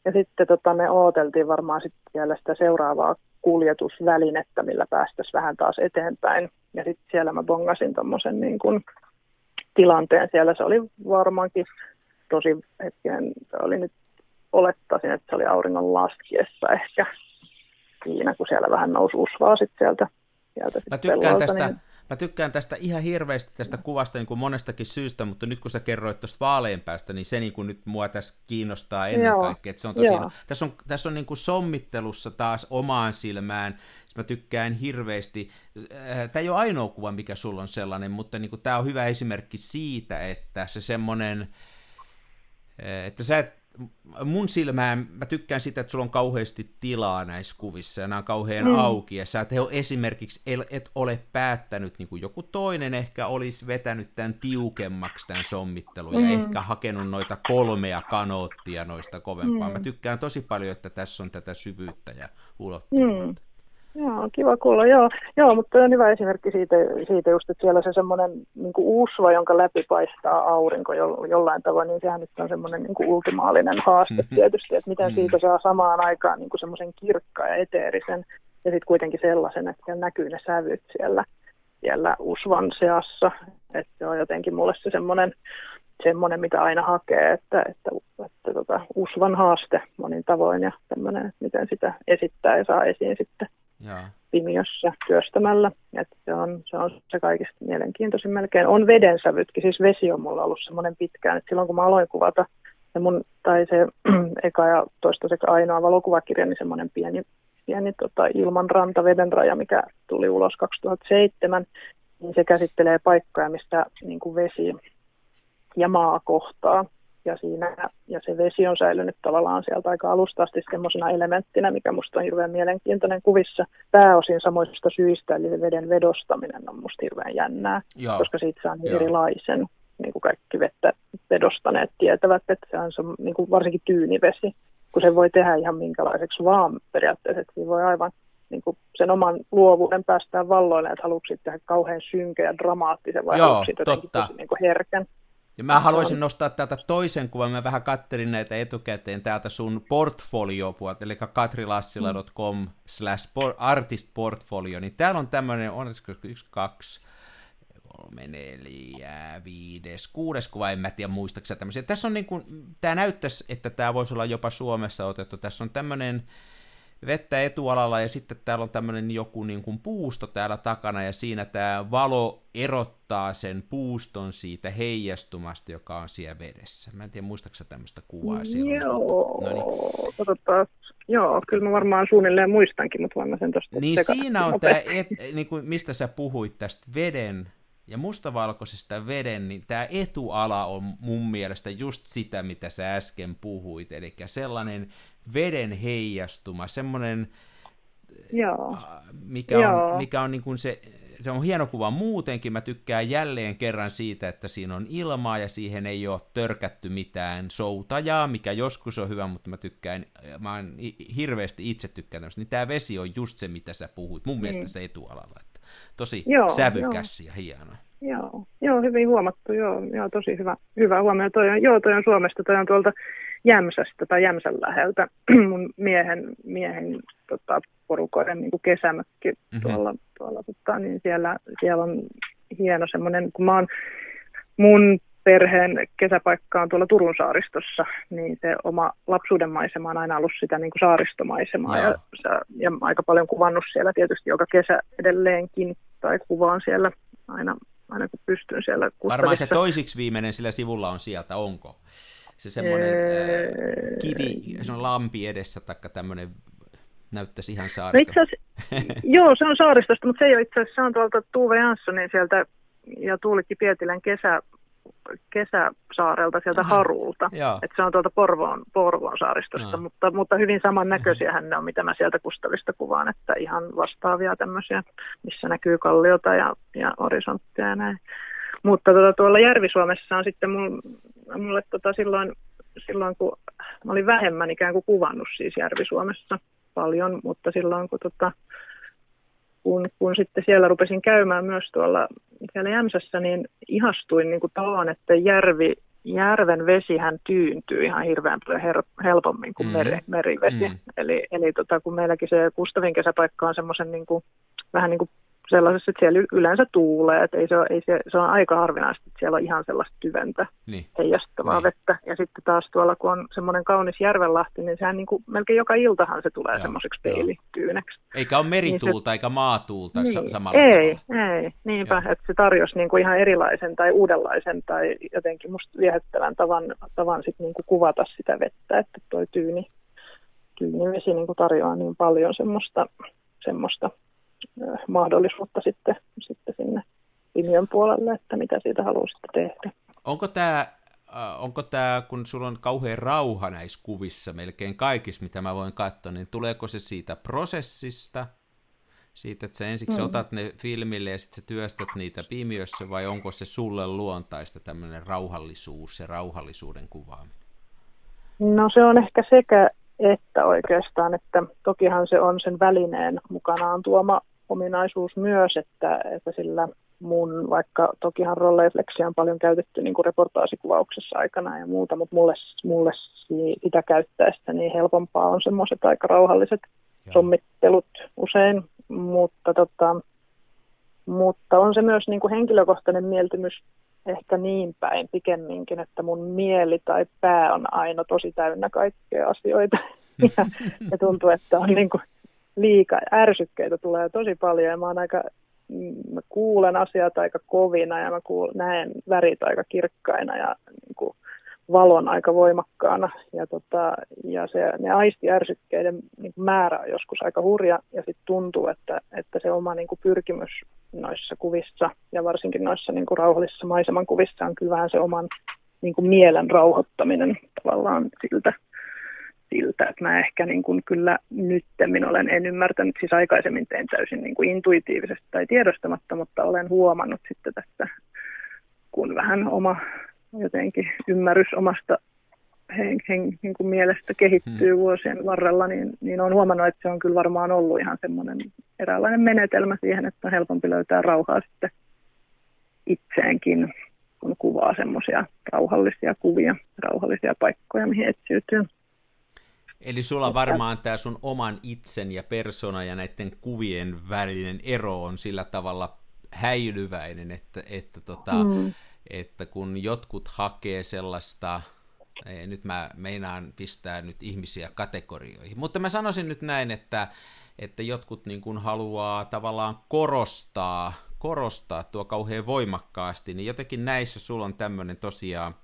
ja sitten tota, me ooteltiin varmaan sitten siellä sitä seuraavaa kuljetusvälinettä, millä päästäisiin vähän taas eteenpäin. Ja sitten siellä mä bongasin tuommoisen niin kuin tilanteen. Siellä se oli varmaankin tosi hetken, se oli nyt olettaisin, että se oli auringon laskiessa ehkä siinä, kun siellä vähän nousi usvaa sitten sieltä, sieltä Mä tykkään tästä, niin... Mä tykkään tästä ihan hirveästi tästä kuvasta niin kuin monestakin syystä, mutta nyt kun sä kerroit tuosta vaaleanpäästä, niin se niin kuin nyt mua tässä kiinnostaa ennen Joo. kaikkea. Että se on tosi, tässä on, tässä on niin kuin sommittelussa taas omaan silmään, mä tykkään hirveästi. Äh, tämä ei ole ainoa kuva, mikä sulla on sellainen, mutta niin kuin, tämä on hyvä esimerkki siitä, että se semmoinen, äh, että sä et mun silmään, mä tykkään sitä, että sulla on kauheasti tilaa näissä kuvissa ja nämä on kauhean mm. auki ja sä et esimerkiksi et ole päättänyt, niin kuin joku toinen ehkä olisi vetänyt tämän tiukemmaksi tämän sommittelun mm. ja ehkä hakenut noita kolmea kanoottia noista kovempaa. Mm. Mä tykkään tosi paljon, että tässä on tätä syvyyttä ja ulottuvuutta. Mm. Joo, kiva kuulla. Joo, joo mutta on hyvä esimerkki siitä, siitä just, että siellä se semmoinen niin usva, jonka läpi paistaa aurinko jo, jollain tavoin, niin sehän nyt on semmoinen niin ultimaalinen haaste mm-hmm. tietysti, että miten siitä saa samaan aikaan niin semmoisen kirkkaan ja eteerisen ja sitten kuitenkin sellaisen, että siellä näkyy ne sävyt siellä, siellä usvan seassa. Että se on jotenkin mulle se semmoinen, semmoinen mitä aina hakee, että, että, että, että tota, usvan haaste monin tavoin ja semmoinen, että miten sitä esittää ja saa esiin sitten Jaa. pimiössä työstämällä. että se, on, se on se kaikista mielenkiintoisin melkein. On vedensävytkin, siis vesi on mulla ollut semmoinen pitkään, että silloin kun mä aloin kuvata, ja mun, tai se eka ja toistaiseksi ainoa valokuvakirja, niin semmoinen pieni, pieni tota, ilmanranta, vedenraja, mikä tuli ulos 2007, niin se käsittelee paikkoja, mistä niin kuin vesi ja maa kohtaa ja, siinä, ja se vesi on säilynyt tavallaan sieltä aika alusta asti semmoisena elementtinä, mikä musta on hirveän mielenkiintoinen kuvissa. Pääosin samoista syistä, eli veden vedostaminen on musta hirveän jännää, Joo. koska siitä saa niin erilaisen, niin kuin kaikki vettä vedostaneet tietävät, että se on, niin kuin varsinkin tyynivesi, kun se voi tehdä ihan minkälaiseksi vaan periaatteessa, että voi aivan niin kuin sen oman luovuuden päästään valloille, että haluatko tehdä kauhean synkeä ja dramaattisen vai haluatko jotenkin tosi niin kuin herkän. Ja mä haluaisin nostaa täältä toisen kuvan, mä vähän kattelin näitä etukäteen täältä sun portfolio-puolta, eli katrilassila.com slash artist portfolio, niin täällä on tämmöinen, on yksi, kaksi, kolme, neljä, viides, kuudes kuva, en mä tiedä muistaakseni tämmöisiä. Tässä on niin kuin, tämä näyttäisi, että tämä voisi olla jopa Suomessa otettu. Tässä on tämmöinen vettä etualalla ja sitten täällä on tämmöinen joku niin kuin puusto täällä takana ja siinä tämä valo erottaa sen puuston siitä heijastumasta, joka on siellä vedessä. Mä en tiedä, muistaaksä tämmöistä kuvaa siellä? Joo, no niin. joo, kyllä mä varmaan suunnilleen muistankin, mutta voin mä sen tuosta Niin siinä on tämä, et, niin kuin, mistä sä puhuit tästä veden ja mustavalkoisesta veden, niin tämä etuala on mun mielestä just sitä, mitä sä äsken puhuit, eli sellainen veden heijastuma, semmoinen, Joo. mikä on, Joo. mikä on niin kuin se, se on hieno kuva muutenkin, mä tykkään jälleen kerran siitä, että siinä on ilmaa ja siihen ei ole törkätty mitään soutajaa, mikä joskus on hyvä, mutta mä tykkään, mä oon hirveästi itse tykkään tämmöistä, niin tämä vesi on just se, mitä sä puhuit, mun niin. mielestä se etualalla, että tosi joo, sävykäs joo. ja hieno. Joo, joo, hyvin huomattu, joo, joo tosi hyvä, hyvä huomio. Toi on, joo, toi on Suomesta, toi on tuolta Jämsästä tai Jämsän läheltä mun miehen, miehen tota, porukoiden niin kuin kesämökki mm-hmm. tuolla, tuolla tota, niin siellä, siellä on hieno semmoinen, kun mä oon mun perheen kesäpaikka on tuolla Turun saaristossa, niin se oma lapsuuden maisema on aina ollut sitä niin kuin saaristomaisemaa ja, ja, ja aika paljon kuvannut siellä tietysti joka kesä edelleenkin tai kuvaan siellä aina, aina kun pystyn siellä Varmaan se toisiksi viimeinen sillä sivulla on sieltä, onko? Se semmoinen ää, kivi, se on lampi edessä, taikka tämmöinen näyttäisi ihan saarista. No joo, se on saaristosta, mutta se ei ole itse asiassa, se on tuolta Tuve Janssonin sieltä ja Tuulikki Pietilän kesä, kesäsaarelta sieltä Aha, Harulta. että se on tuolta Porvoon, Porvoon saaristosta, mutta, mutta hyvin samannäköisiä ne on, mitä mä sieltä Kustavista kuvaan, että ihan vastaavia tämmöisiä, missä näkyy kalliota ja, ja horisonttia ja näin. Mutta tuota, tuolla Järvi-Suomessa on sitten mulle, mulle tota silloin, silloin, kun mä olin vähemmän ikään kuin kuvannut siis Järvi-Suomessa paljon, mutta silloin kun tota, kun, kun sitten siellä rupesin käymään myös tuolla siellä Jämsässä, niin ihastuin niin kuin tavan, että järvi, järven vesihän tyyntyy ihan hirveän paljon her- helpommin kuin mm. meri, merivesi. Mm. Eli, eli tota, kun meilläkin se Kustavin kesäpaikka on semmoisen niin kuin, vähän niin kuin sellaisessa, että siellä yleensä tuulee, että ei se, ole, ei se, se on aika harvinaista, että siellä on ihan sellaista tyventä niin. heijastavaa niin. vettä. Ja sitten taas tuolla, kun on semmoinen kaunis järvenlahti, niin sehän niin kuin, melkein joka iltahan se tulee semmoiseksi peilityyneksi. Eikä ole merituulta niin se, eikä maatuulta niin, samalla Ei, tavalla. ei, niinpä, Joo. että se tarjosi niin kuin ihan erilaisen tai uudenlaisen tai jotenkin musta viehättävän tavan, tavan sit niin kuin kuvata sitä vettä, että toi tyyni, tyyni vesi niin kuin tarjoaa niin paljon semmoista, semmoista mahdollisuutta sitten, sitten sinne linjan puolelle, että mitä siitä haluaisitte tehdä. Onko tämä, onko tämä, kun sulla on kauhean rauha näissä kuvissa melkein kaikissa, mitä mä voin katsoa, niin tuleeko se siitä prosessista, siitä, että sä ensiksi mm. otat ne filmille ja sitten sä työstät niitä pimiössä, vai onko se sulle luontaista tämmöinen rauhallisuus ja rauhallisuuden kuvaaminen? No se on ehkä sekä että oikeastaan, että tokihan se on sen välineen mukanaan tuoma ominaisuus myös, että, että sillä mun, vaikka tokihan rolleifleksiä on paljon käytetty niin kuin reportaasikuvauksessa aikana ja muuta, mutta mulle, mulle sitä käyttäessä niin helpompaa on semmoiset aika rauhalliset Joo. sommittelut usein, mutta, tota, mutta on se myös niin kuin henkilökohtainen mieltymys ehkä niin päin pikemminkin, että mun mieli tai pää on aina tosi täynnä kaikkea asioita. ja, ja tuntuu, että on niin kuin liika ärsykkeitä tulee tosi paljon ja mä, aika, mm, mä kuulen asiat aika kovina ja mä kuulen, näen värit aika kirkkaina ja niin kuin, valon aika voimakkaana. Ja, tota, ja se, ne aistiärsykkeiden niin kuin määrä on joskus aika hurja ja sitten tuntuu, että, että se oma niin kuin pyrkimys noissa kuvissa ja varsinkin noissa niin kuin rauhallisissa maiseman kuvissa on kyllä vähän se oman niin kuin mielen rauhoittaminen tavallaan siltä siltä, että mä ehkä niin kuin kyllä nyttemmin olen, en ymmärtänyt, siis aikaisemmin tein täysin niin kuin intuitiivisesti tai tiedostamatta, mutta olen huomannut sitten tässä, kun vähän oma jotenkin ymmärrys omasta hen, hen, niin kuin mielestä kehittyy hmm. vuosien varrella, niin, niin olen huomannut, että se on kyllä varmaan ollut ihan semmoinen eräänlainen menetelmä siihen, että on helpompi löytää rauhaa sitten itseenkin, kun kuvaa semmoisia rauhallisia kuvia, rauhallisia paikkoja, mihin etsiytyy. Eli sulla varmaan tämä sun oman itsen ja persona ja näiden kuvien välinen ero on sillä tavalla häilyväinen, että, että, tota, mm. että kun jotkut hakee sellaista, ei, nyt mä meinaan pistää nyt ihmisiä kategorioihin, mutta mä sanoisin nyt näin, että, että jotkut niin kuin haluaa tavallaan korostaa, korostaa tuo kauhean voimakkaasti, niin jotenkin näissä sulla on tämmöinen tosiaan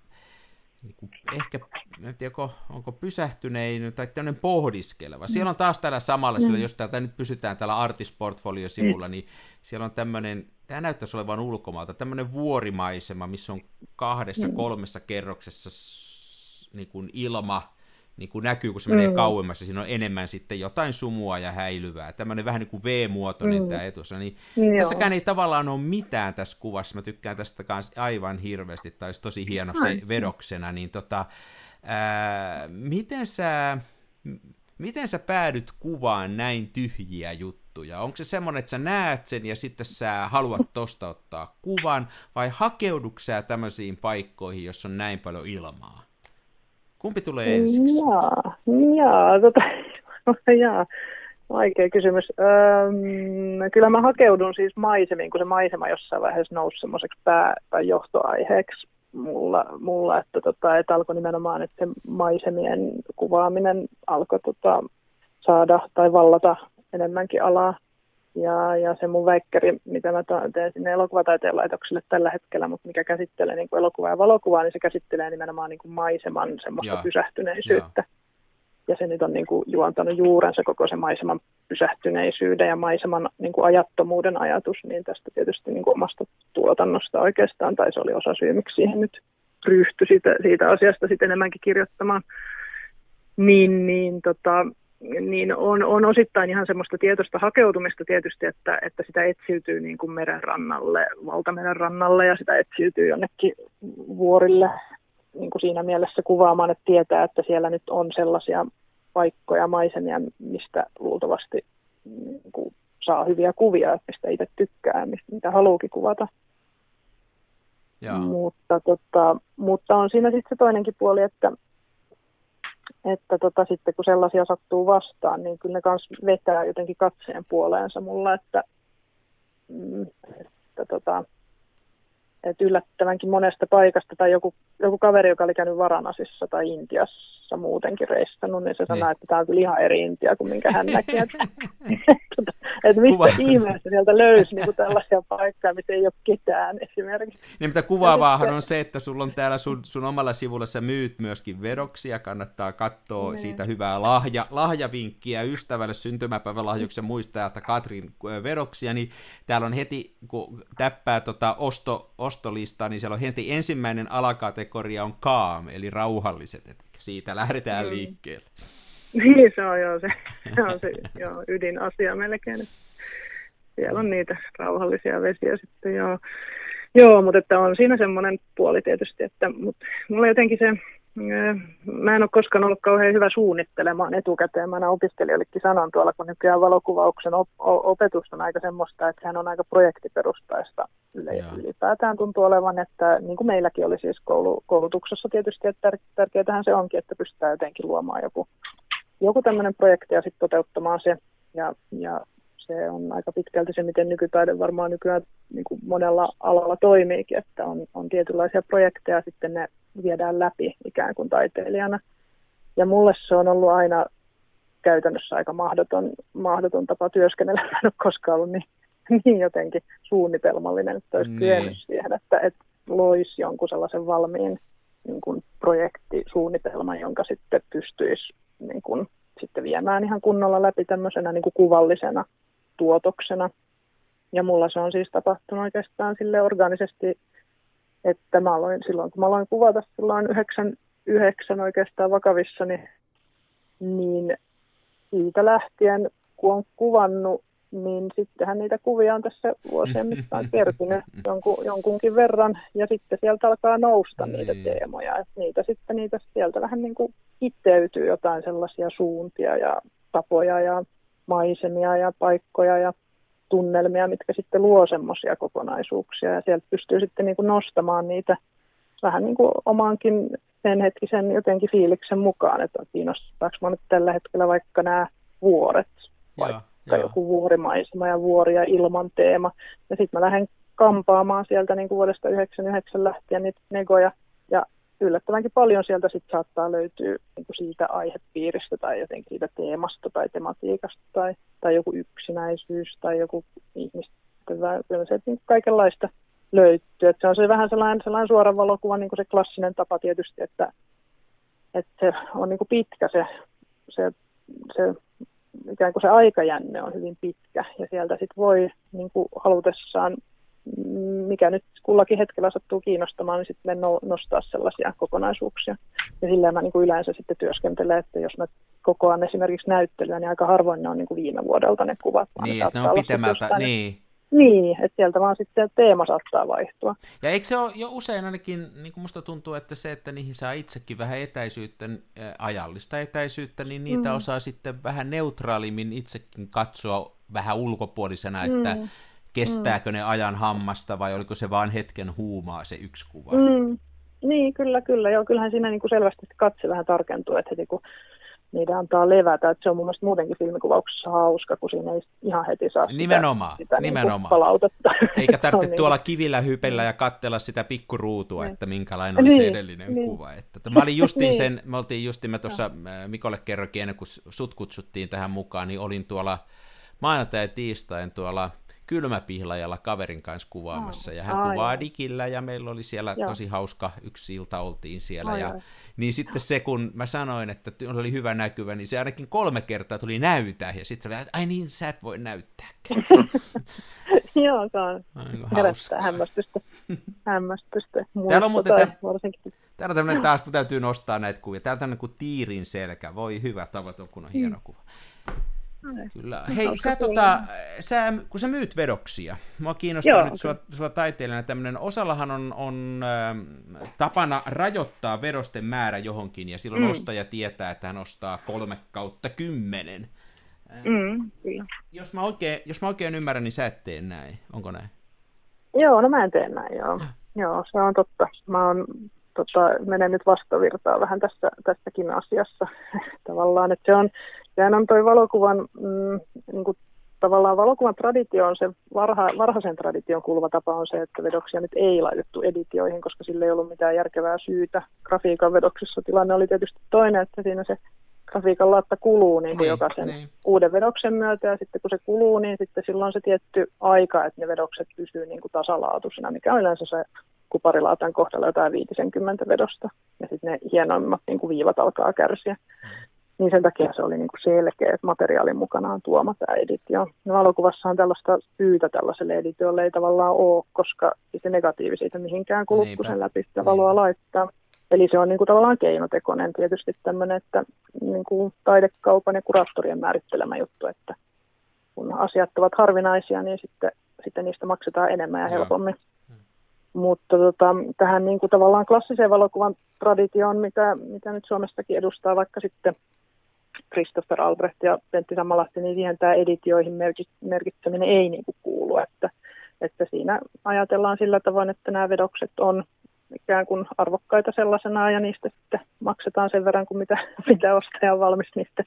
niin kuin ehkä, en tiedä, onko pysähtynein tai tämmöinen pohdiskeleva. Siellä on taas täällä samalla, mm. jos täältä nyt pysytään täällä Artist-portfolio-sivulla, mm. niin siellä on tämmöinen, tämä näyttäisi olevan ulkomaalta, tämmöinen vuorimaisema, missä on kahdessa, mm. kolmessa kerroksessa niin kuin ilma, niin kuin näkyy, kun se menee mm. kauemmas, ja siinä on enemmän sitten jotain sumua ja häilyvää. Tämmöinen vähän niin kuin V-muotoinen mm. tämä etussa. Niin Joo. tässäkään ei tavallaan ole mitään tässä kuvassa. Mä tykkään tästä kanssa aivan hirveästi, tai olisi tosi hieno se vedoksena. Niin tota, ää, miten sä... Miten sä päädyt kuvaan näin tyhjiä juttuja? Onko se semmoinen, että sä näet sen ja sitten sä haluat tosta ottaa kuvan, vai hakeudutko sä tämmöisiin paikkoihin, jossa on näin paljon ilmaa? Kumpi tulee ensiksi? Jaa, jaa, tota, jaa. Vaikea kysymys. Öm, kyllä mä hakeudun siis maisemiin, kun se maisema jossain vaiheessa nousi semmoiseksi pää- tai johtoaiheeksi mulla, mulla että, tota, että alkoi nimenomaan, että se maisemien kuvaaminen alkoi tota, saada tai vallata enemmänkin alaa. Ja, ja se mun väikkäri, mitä mä teen sinne elokuvataiteen laitokselle tällä hetkellä, mutta mikä käsittelee niin kuin elokuvaa ja valokuvaa, niin se käsittelee nimenomaan niin kuin maiseman semmoista ja, pysähtyneisyyttä. Ja. ja se nyt on niin kuin juontanut juurensa koko se maiseman pysähtyneisyyden ja maiseman niin kuin ajattomuuden ajatus, niin tästä tietysti niin kuin omasta tuotannosta oikeastaan, tai se oli osa syy, miksi siihen nyt ryhtyi siitä, siitä asiasta sitten enemmänkin kirjoittamaan. Niin, niin tota, niin on, on osittain ihan semmoista tietoista hakeutumista tietysti, että, että sitä etsiytyy niin kuin meren rannalle, valtameren rannalle ja sitä etsiytyy jonnekin vuorille niin kuin siinä mielessä kuvaamaan, että tietää, että siellä nyt on sellaisia paikkoja, maisemia, mistä luultavasti niin kuin saa hyviä kuvia, mistä itse tykkää, mistä, mitä haluukin kuvata. Jaa. Mutta, tota, mutta on siinä sitten se toinenkin puoli, että, että tota, sitten kun sellaisia sattuu vastaan, niin kyllä ne myös vetää jotenkin katseen puoleensa mulla, että, mm, että tota, että yllättävänkin monesta paikasta, tai joku, joku kaveri, joka oli käynyt Varanasissa tai Intiassa muutenkin reissannut, niin se Niin. sanoi, että tämä on kyllä ihan eri Intia kuin minkä hän näki. Että, että, että mistä Kuva. ihmeessä sieltä löysi niin kuin tällaisia paikkoja, missä ei ole ketään esimerkiksi. Niin mitä kuvaavaahan on se, että sulla on täällä sun, sun omalla sivulla sä myyt myöskin vedoksia, kannattaa katsoa Niin. siitä hyvää lahja, lahjavinkkiä ystävälle syntymäpäivälahjuksen muistajalta Katrin ö, vedoksia, niin täällä on heti, kun täppää tota osto, ostolistaa, niin siellä on heti ensimmäinen alakategoria on calm, eli rauhalliset, että siitä lähdetään Mm. liikkeelle. Niin, se on joo se, se, on se joo, ydinasia melkein. Siellä on niitä rauhallisia vesiä sitten, joo. Joo, mutta että on siinä semmoinen puoli tietysti, että mutta mulla jotenkin se, mä en ole koskaan ollut kauhean hyvä suunnittelemaan etukäteen. Mä opiskelijoillekin sanon tuolla, kun nykyään valokuvauksen op- opetus on aika semmoista, että sehän on aika projektiperustaista ylipäätään tuntuu olevan, että niin kuin meilläkin oli siis koulu- koulutuksessa tietysti, että tär- tärkeätähän se onkin, että pystytään jotenkin luomaan joku joku tämmöinen projekti ja sitten toteuttamaan se. Ja, ja se on aika pitkälti se, miten nykytaide varmaan nykyään niin kuin monella alalla toimiikin, että on, on tietynlaisia projekteja, sitten ne viedään läpi ikään kuin taiteilijana. Ja mulle se on ollut aina käytännössä aika mahdoton, mahdoton tapa työskennellä. Mä en ole koskaan ollut niin, niin jotenkin suunnitelmallinen, että olisi Niin. kyennyt siihen, että, että loisi jonkun sellaisen valmiin niin kuin projektisuunnitelman, jonka sitten pystyisi niin kuin, sitten viemään ihan kunnolla läpi tämmöisenä niin kuin kuvallisena tuotoksena. Ja mulla se on siis tapahtunut oikeastaan sille organisesti, että mä aloin silloin, kun mä aloin kuvata silloin 99 oikeastaan vakavissani, niin siitä lähtien, kun on kuvannut, niin sittenhän niitä kuvia on tässä vuosien mittaan kertynyt jonkun, jonkunkin verran, ja sitten sieltä alkaa nousta niitä Niin. teemoja, että niitä sitten niitä sieltä vähän niin kuin kiteytyy jotain sellaisia suuntia ja tapoja ja maisemia ja paikkoja ja tunnelmia, mitkä sitten luo semmoisia kokonaisuuksia, ja sieltä pystyy sitten niin kuin nostamaan niitä vähän niin kuin omaankin sen hetkisen jotenkin fiiliksen mukaan, että kiinnostaako minua nyt tällä hetkellä vaikka nämä vuoret, vaikka Joo, joo. joku vuorimaisema ja vuori ja ilman teema. Ja sitten mä lähden kampaamaan sieltä niin kuin vuodesta 99 lähtien niitä negoja. Ja yllättävänkin paljon sieltä sitten saattaa löytyä niin kuin siitä aihepiiristä tai jotenkin siitä teemasta tai tematiikasta tai, tai joku yksinäisyys tai joku ihmisten vä- kyllä se niin kaikenlaista löytyy. Et se on se vähän sellainen, sellainen suora valokuva, niin kuin se klassinen tapa tietysti, että, että se on niin kuin pitkä se, se, se ikään kuin se aikajänne on hyvin pitkä ja sieltä sitten voi niin kuin halutessaan, mikä nyt kullakin hetkellä sattuu kiinnostamaan, niin sitten no, nostaa sellaisia kokonaisuuksia. Ja sillä mä niin kuin yleensä sitten työskentelen, että jos mä kokoan esimerkiksi näyttelyä, niin aika harvoin ne on niin kuin viime vuodelta ne kuvat. vaan Niin, että ne on pitemmältä, jostain- niin. Niin, että sieltä vaan sitten teema saattaa vaihtua. Ja eikö se ole jo usein ainakin, niin kuin musta tuntuu, että se, että niihin saa itsekin vähän etäisyyttä, ajallista etäisyyttä, niin niitä Mm. osaa sitten vähän neutraalimmin itsekin katsoa vähän ulkopuolisena, että Mm. Kestääkö ne ajan hammasta vai oliko se vaan hetken huumaa se yksi kuva. Mm. Niin, kyllä, kyllä. Joo, kyllähän siinä niin kuin selvästi katse vähän tarkentuu, että heti kun niitä antaa levätä, että se on mun mielestä muutenkin filmikuvauksessa hauska, kun siinä ei ihan heti saa sitä, Nimenomaan, sitä niin kuin nimenomaan. palautetta. Eikä Se tarvitse niin tuolla kivillä hypellä ja kattella sitä pikkuruutua, Niin. että minkälainen oli se Niin, edellinen niin. kuva. Että, että mä olin justiin Niin. sen, me oltiin justiin, mä tuossa äh, Mikolle kerrokin ennen kuin sut kutsuttiin tähän mukaan, niin olin tuolla maanantai ja tiistain tuolla kylmäpihlajalla kaverin kanssa kuvaamassa, ja hän Ai, kuvaa digillä, ja meillä oli siellä Joo. tosi hauska, yksi ilta oltiin siellä, ja niin sitten se, kun mä sanoin, että oli hyvä näkyvä, niin se ainakin kolme kertaa tuli näytä, ja sitten se oli, että ai niin, sä et voi näyttääkään. Joo, se on Aivan herättää hämmästystä. hämmästystä. Täällä on muuten. Täällä on tämmöinen taas, kun täytyy nostaa näitä kuvia. Täällä on tämmöinen kuin tiirin selkä. Voi hyvä tavoite, kun on hieno kuva. Kyllä. Hei, hauska sä, tota, sä, kun sä myyt vedoksia, mua kiinnostaa Joo, nyt sua, sua taiteilijana tämmöinen, osallahan on, on ähm, tapana rajoittaa vedosten määrä johonkin, ja silloin Mm. ostaja tietää, että hän ostaa kolme kautta kymmenen. Mm, kyllä. Jos mä, oikein, jos mä oikein ymmärrän, niin sä et tee näin. Onko näin? Joo, no mä en tee näin, joo. Joo, se on totta. Mä oon, tota, menen nyt vastavirtaa vähän tässä, tässäkin asiassa tavallaan, että se on, sehän on toi valokuvan, mm, niin kuin, tavallaan valokuvan traditio on se, varha, varhaisen tradition kuuluva tapa on se, että vedoksia nyt ei laitettu editioihin, koska sille ei ollut mitään järkevää syytä. Grafiikan vedoksessa tilanne oli tietysti toinen, että siinä se grafiikan laatta kuluu niin kuin niin, jokaisen niin. uuden vedoksen myötä, ja sitten kun se kuluu, niin sitten silloin se tietty aika, että ne vedokset pysyy niin kuin tasalaatuisina, mikä on yleensä se kuparilaatan kohdalla jotain 50 vedosta, ja sitten ne hienoimmat niin kuin viivat alkaa kärsiä. Mm. Niin sen takia se oli niin kuin selkeä, että materiaalin mukanaan tuoma tämä editio. No valokuvassahan tällaista syytä tällaiselle editiolle ei tavallaan ole, koska se negatiivi siitä mihinkään kuluttu sen läpi sitä valoa Niinpä. laittaa. Eli se on niin kuin tavallaan keinotekoinen tietysti tämmöinen, että niin kuin taidekaupan ja kuraattorien määrittelemä juttu, että kun asiat ovat harvinaisia, niin sitten, sitten niistä maksetaan enemmän ja helpommin. Joo. Mutta tota, tähän niin kuin tavallaan klassiseen valokuvan traditioon, mitä, mitä nyt Suomestakin edustaa vaikka sitten Christopher Albrecht ja Pentti Samalahti, niin siihen tämä editioihin merkitseminen ei niin kuin kuulu. Että, että siinä ajatellaan sillä tavoin, että nämä vedokset on ikään kuin arvokkaita sellaisena ja niistä sitten maksetaan sen verran kuin mitä, mitä ostaja on valmis niistä,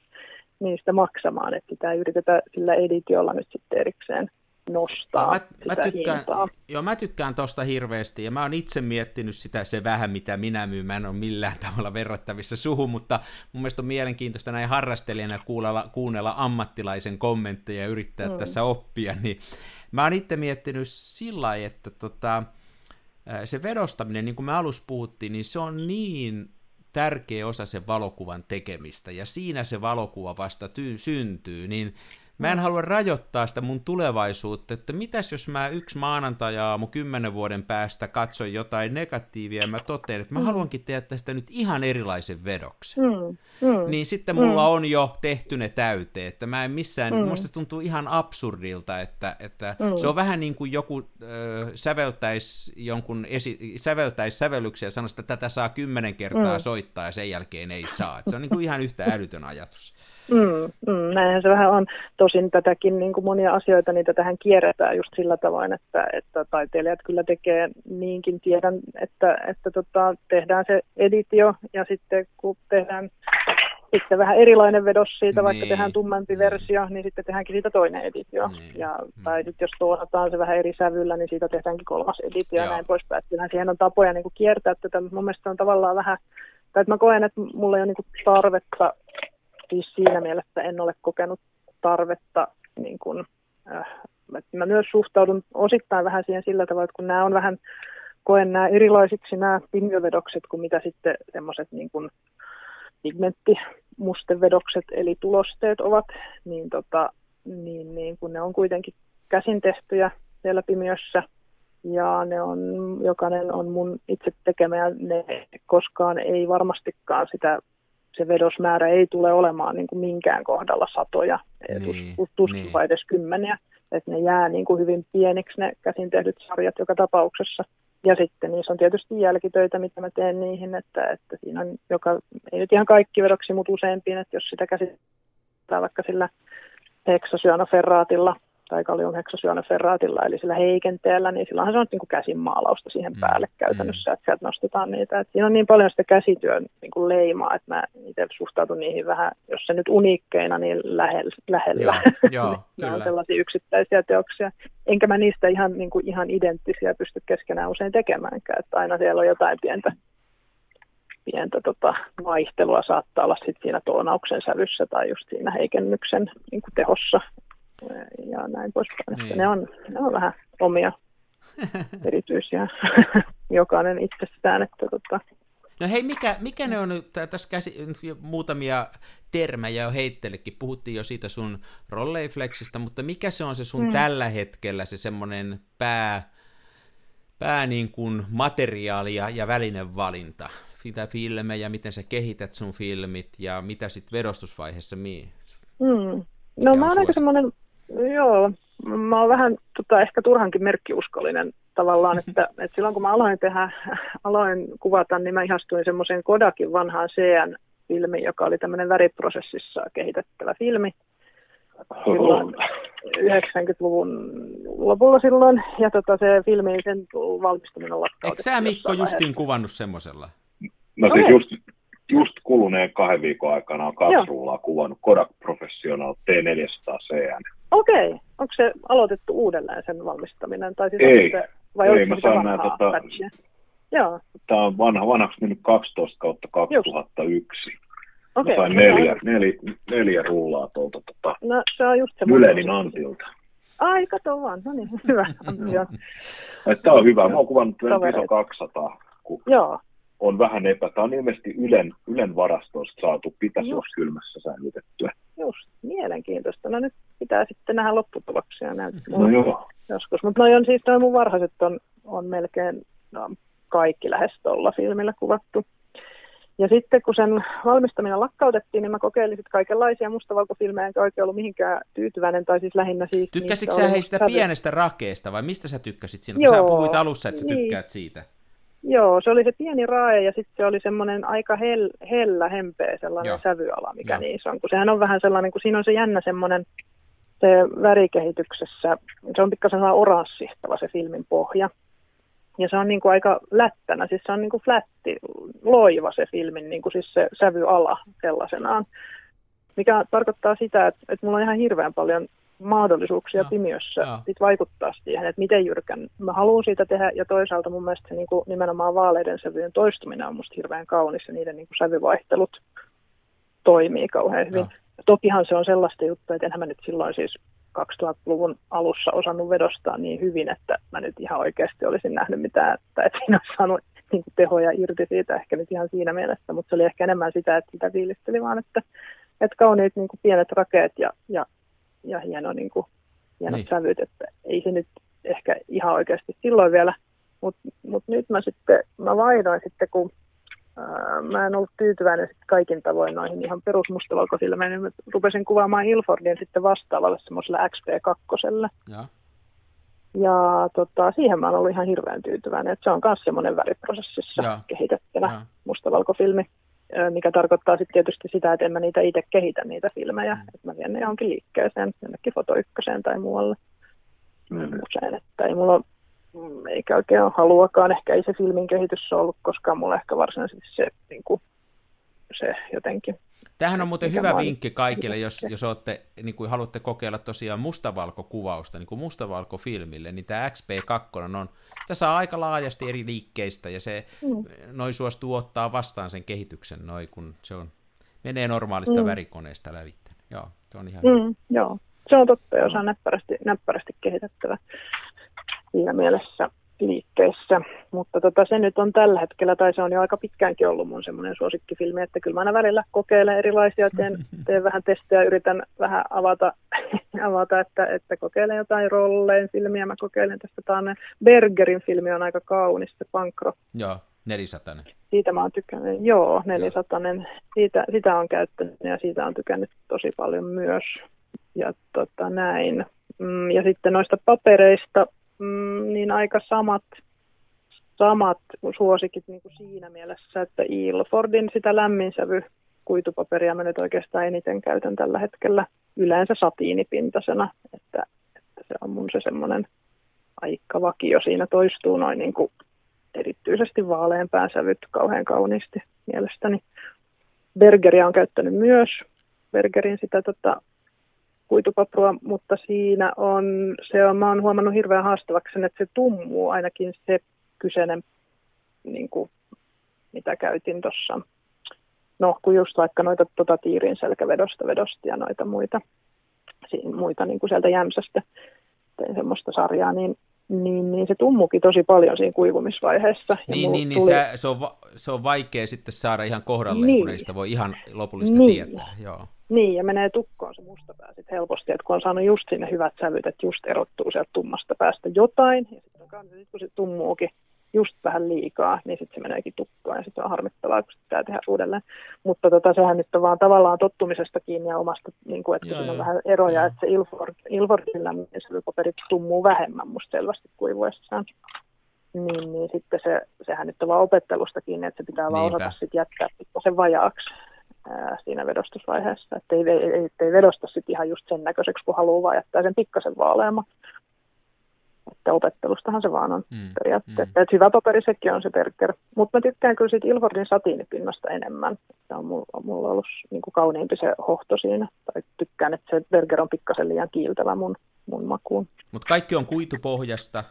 niistä maksamaan. Että sitä ei yritetä sillä editiolla nyt sitten erikseen nostaa mä, mä tykkään, hintaa. Joo, mä tykkään tosta hirveästi, ja mä oon itse miettinyt sitä se vähän, mitä minä myyn, mä en ole millään tavalla verrattavissa suhun, mutta mun mielestä on mielenkiintoista näin harrastelijana kuunnella, kuunnella ammattilaisen kommentteja ja yrittää mm. tässä oppia, niin mä oon itse miettinyt sillä lailla, että tota, se vedostaminen, niin kuin me alussa puhuttiin, niin se on niin tärkeä osa sen valokuvan tekemistä, ja siinä se valokuva vasta ty- syntyy, niin Mä en halua rajoittaa sitä mun tulevaisuutta, että mitäs jos mä yksi maanantaja-aamu kymmenen vuoden päästä katson jotain negatiivia ja mä totean, että mä mm. haluankin tehdä tästä nyt ihan erilaisen vedoksen. Mm. Mm. Niin sitten mulla mm. on jo tehty ne täyteen, että mä en missään, mm. musta tuntuu ihan absurdilta, että, että mm. se on vähän niin kuin joku äh, säveltäisi jonkun esi- säveltäisi sävellyksiä ja sanoisi, että tätä saa kymmenen kertaa mm. soittaa ja sen jälkeen ei saa. Että se on niin kuin ihan yhtä älytön ajatus. Mm, mm, näinhän se vähän on. Tosin tätäkin niin kuin monia asioita, niitä tähän kierretään just sillä tavoin, että, että taiteilijat kyllä tekee niinkin. Tiedän, että, että tota, tehdään se editio ja sitten kun tehdään sitten vähän erilainen vedos siitä, niin. vaikka tehdään tummempi niin. versio, niin sitten tehdäänkin siitä toinen editio. Niin. Ja, mm. tai sitten jos tuotetaan se vähän eri sävyllä, niin siitä tehdäänkin kolmas editio Joo. ja näin poispäin. Kyllähän siihen on tapoja niin kuin kiertää tätä, mutta mun mielestä on tavallaan vähän, tai että mä koen, että mulla ei ole niin kuin tarvetta siis siinä mielessä en ole kokenut tarvetta, niin kuin, äh, mä myös suhtaudun osittain vähän siihen sillä tavalla, että kun nämä on vähän, koen nämä erilaisiksi nämä pinjovedokset kuin mitä sitten semmoiset niin kuin pigmenttimustevedokset eli tulosteet ovat, niin, tota, niin, niin kun ne on kuitenkin käsin tehtyjä siellä pimiössä. Ja ne on, jokainen on mun itse tekemä ja ne koskaan ei varmastikaan sitä se vedosmäärä ei tule olemaan niin kuin minkään kohdalla satoja, niin, tuskin niin. edes kymmeniä. Että ne jää niin kuin hyvin pieniksi ne käsin tehdyt sarjat joka tapauksessa. Ja sitten niissä on tietysti jälkitöitä, mitä mä teen niihin, että, että siinä on, joka, ei nyt ihan kaikki vedoksi, mutta useampiin, että jos sitä käsittää vaikka sillä heksasyanoferraatilla, tai kaliumheksasyöneferraatilla, eli sillä heikenteellä, niin silloinhan se on niin kuin käsinmaalausta siihen mm, päälle mm. käytännössä, että sieltä nostetaan niitä. Että siinä on niin paljon sitä käsityön niin kuin leimaa, että mä itse suhtaudun niihin vähän, jos se nyt uniikkeina, niin lähellä. lähellä. Joo, joo, ne on sellaisia yksittäisiä teoksia. Enkä mä niistä ihan, niin kuin, ihan identtisiä pysty keskenään usein tekemäänkään, että aina siellä on jotain pientä pientä tota, vaihtelua saattaa olla sit siinä toonauksen sävyssä tai just siinä heikennyksen niin tehossa ja näin poispäin. Niin. Ne, on, ne on vähän omia erityisiä, jokainen itsestään. Että tota. No hei, mikä, mikä ne on nyt, tässä käsi, muutamia termejä jo heittelekin, puhuttiin jo siitä sun rolleiflexistä, mutta mikä se on se sun mm. tällä hetkellä se semmoinen pää, pää niin kuin materiaali ja, ja välinevalinta? Mitä filmejä, miten sä kehität sun filmit ja mitä sitten vedostusvaiheessa mii? Mm. No mä oon aika semmoinen Joo, mä oon vähän tota, ehkä turhankin merkkiuskollinen tavallaan, että, että silloin kun mä aloin tehdä, aloin kuvata, niin mä ihastuin semmoiseen Kodakin vanhaan CN-filmiin, joka oli tämmöinen väriprosessissa kehitettävä filmi. silloin 90-luvun lopulla silloin, ja tota, se filmi, sen valmistuminen on Eikö sä Mikko justiin kuvannut semmoisella? No siis okay. just, just kuluneen kahden viikon aikana on kaksi kuvannut Kodak Professional T400 CN. Okei, okay. onko se aloitettu uudelleen sen valmistaminen? Tai siis ei, se, vai ei mä saan näin, tota, Joo. Tämä on vanha, vanhaksi mennyt 12 kautta 2001. Just. Okay, sain neljä, neljä, neljä rullaa tuolta tota, no, se on just se Mylenin Antilta. Ai, kato vaan, no niin, hyvä. Tämä on hyvä, mä oon kuvannut ISO 200, kun Joo. On vähän epä. Tämä on ilmeisesti Ylen, Ylen varastosta saatu, pitäisi olla kylmässä säilytettyä. Just, mielenkiintoista. No nyt pitää sitten nähdä lopputuloksia näyttää. No joo. Joskus, mutta noin on siis, noin mun varhaiset on, on melkein no, kaikki lähes tuolla filmillä kuvattu. Ja sitten kun sen valmistaminen lakkautettiin, niin mä kokeilin sitten kaikenlaisia mustavalkofilmejä, enkä oikein ollut mihinkään tyytyväinen, tai siis lähinnä siis... Tykkäsitkö sä heistä sävy... pienestä rakeesta, vai mistä sä tykkäsit siinä, Joo, sä puhuit alussa, että sä niin. tykkäät siitä? Joo, se oli se pieni rae, ja sitten se oli semmoinen aika hell, hellä, hempeä sellainen Joo. sävyala, mikä Joo. niissä on, kun sehän on vähän sellainen, kun siinä on se jännä semmoinen, se värikehityksessä, se on pikkasen sellainen oranssihtava se filmin pohja, ja se on niin kuin aika lättänä, siis se on niin kuin flätti, loiva se filmin, niin kuin siis se sävyala sellaisenaan. Mikä tarkoittaa sitä, että, että mulla on ihan hirveän paljon mahdollisuuksia no, pimiössä no. Sit vaikuttaa siihen, että miten jyrkän mä haluan siitä tehdä. Ja toisaalta mun mielestä se niin kuin nimenomaan vaaleiden sävyjen toistuminen on musta hirveän kaunis ja niiden niin kuin sävyvaihtelut toimii kauhean hyvin. No. Tokihan se on sellaista juttua, että enhän mä nyt silloin siis 2000-luvun alussa osannut vedostaa niin hyvin, että mä nyt ihan oikeasti olisin nähnyt mitään, että, että siinä olisi saanut niin kuin tehoja irti siitä ehkä nyt ihan siinä mielessä, mutta se oli ehkä enemmän sitä, että sitä fiilisteli vaan, että, että kauniit niin kuin pienet rakeet ja, ja, ja hieno, niin kuin, hienot niin. sävyt, että ei se nyt ehkä ihan oikeasti silloin vielä, mutta mut nyt mä sitten, mä vaihdoin sitten, kun mä en ollut tyytyväinen sit kaikin tavoin noihin ihan perusmustavalkoisille, niin mä rupesin kuvaamaan Ilfordin sitten vastaavalle semmoiselle XP2. Ja, ja tota, siihen mä oon ollut ihan hirveän tyytyväinen, että se on myös semmoinen väriprosessissa ja. kehitettävä ja. mustavalkofilmi, mikä tarkoittaa sitten tietysti sitä, että en mä niitä itse kehitä niitä filmejä, mm. että mä vien ne johonkin liikkeeseen, jonnekin foto tai muualle. Mm. Usein, että ei mulla Mm, eikä oikein haluakaan. Ehkä ei se filmin kehitys ole ollut koskaan mulle ehkä varsinaisesti se, niin kuin, se jotenkin. Tähän on muuten hyvä vinkki kaikille, jos, jos olette, niin kuin haluatte kokeilla tosiaan mustavalkokuvausta, niin kuin mustavalkofilmille, niin tämä XP2 on, sitä saa aika laajasti eri liikkeistä, ja se mm. noin suostuu ottaa vastaan sen kehityksen, noin kun se on, menee normaalista mm. värikoneesta lävitse. Joo, se on ihan mm, Joo, se on totta, jos on näppärästi, näppärästi kehitettävä siinä mielessä liikkeessä. Mutta tota, se nyt on tällä hetkellä, tai se on jo aika pitkäänkin ollut mun semmoinen suosikkifilmi, että kyllä mä aina välillä kokeilen erilaisia, teen, teen vähän testejä, yritän vähän avata, avata että, että kokeilen jotain rolleen filmiä. Mä kokeilen tästä taanne. Bergerin filmi on aika kaunis, se Pankro. Joo, nelisatainen. Siitä mä oon tykännyt, joo, nelisatainen. Siitä, sitä on käyttänyt ja siitä on tykännyt tosi paljon myös. Ja tota, näin. Mm, ja sitten noista papereista, mm, niin aika samat, samat suosikit niin kuin siinä mielessä, että Ilfordin sitä lämminsävy kuitupaperia mä nyt oikeastaan eniten käytän tällä hetkellä yleensä satiinipintasena, että, että se on mun se semmoinen aika vakio. Siinä toistuu noin niin kuin erityisesti vaaleanpään sävyt kauhean kauniisti mielestäni. Bergeria on käyttänyt myös. Bergerin sitä tota, kuitupaprua, mutta siinä on, se on, mä oon huomannut hirveän haastavaksi sen, että se tummuu ainakin se kyseinen, niin kuin, mitä käytin tuossa, no kun just vaikka noita tota, tiirin selkävedosta vedosta ja noita muita, muita niin kuin sieltä jämsästä, tein semmoista sarjaa, niin niin, niin se tummuki tosi paljon siinä kuivumisvaiheessa. Niin, niin, niin tuli... se, se, on, se on vaikea sitten saada ihan kohdalleen, niin. kun ei sitä voi ihan lopullisesti niin. tietää. Joo. Niin, ja menee tukkoon se musta pää sit helposti, että kun on saanut just sinne hyvät sävyt, että just erottuu sieltä tummasta päästä jotain, ja sitten sit kun se tummuukin just vähän liikaa, niin sitten se meneekin tukkoon, ja sitten on harmittavaa, kun pitää tehdä uudelleen. Mutta tota, sehän nyt on vaan tavallaan tottumisesta kiinni ja omasta, niin kuin, että siinä on vähän eroja, että se Ilford, Ilfordilla sävypaperit tummuu vähemmän musta selvästi kuivuessaan. Niin, niin sitten se, sehän nyt on vaan opettelusta kiinni, että se pitää Niinpä. vaan osata sitten jättää sen vajaaksi ää, siinä vedostusvaiheessa. Että ei, ei, ei, ei vedosta sitten ihan just sen näköiseksi, kun haluaa, vaan jättää sen pikkasen vaaleammaksi. Että opettelustahan se vaan on Mm, periaatteessa. mm. Että hyvä paperi sekin on se Berger. Mutta mä tykkään kyllä siitä Ilfordin satiinipinnasta enemmän. Se on mulla, on mulla ollut niin kuin kauniimpi se hohto siinä. Tai tykkään, että se Berger on pikkasen liian kiiltävä mun, mun makuun. Mutta kaikki on kuitupohjasta.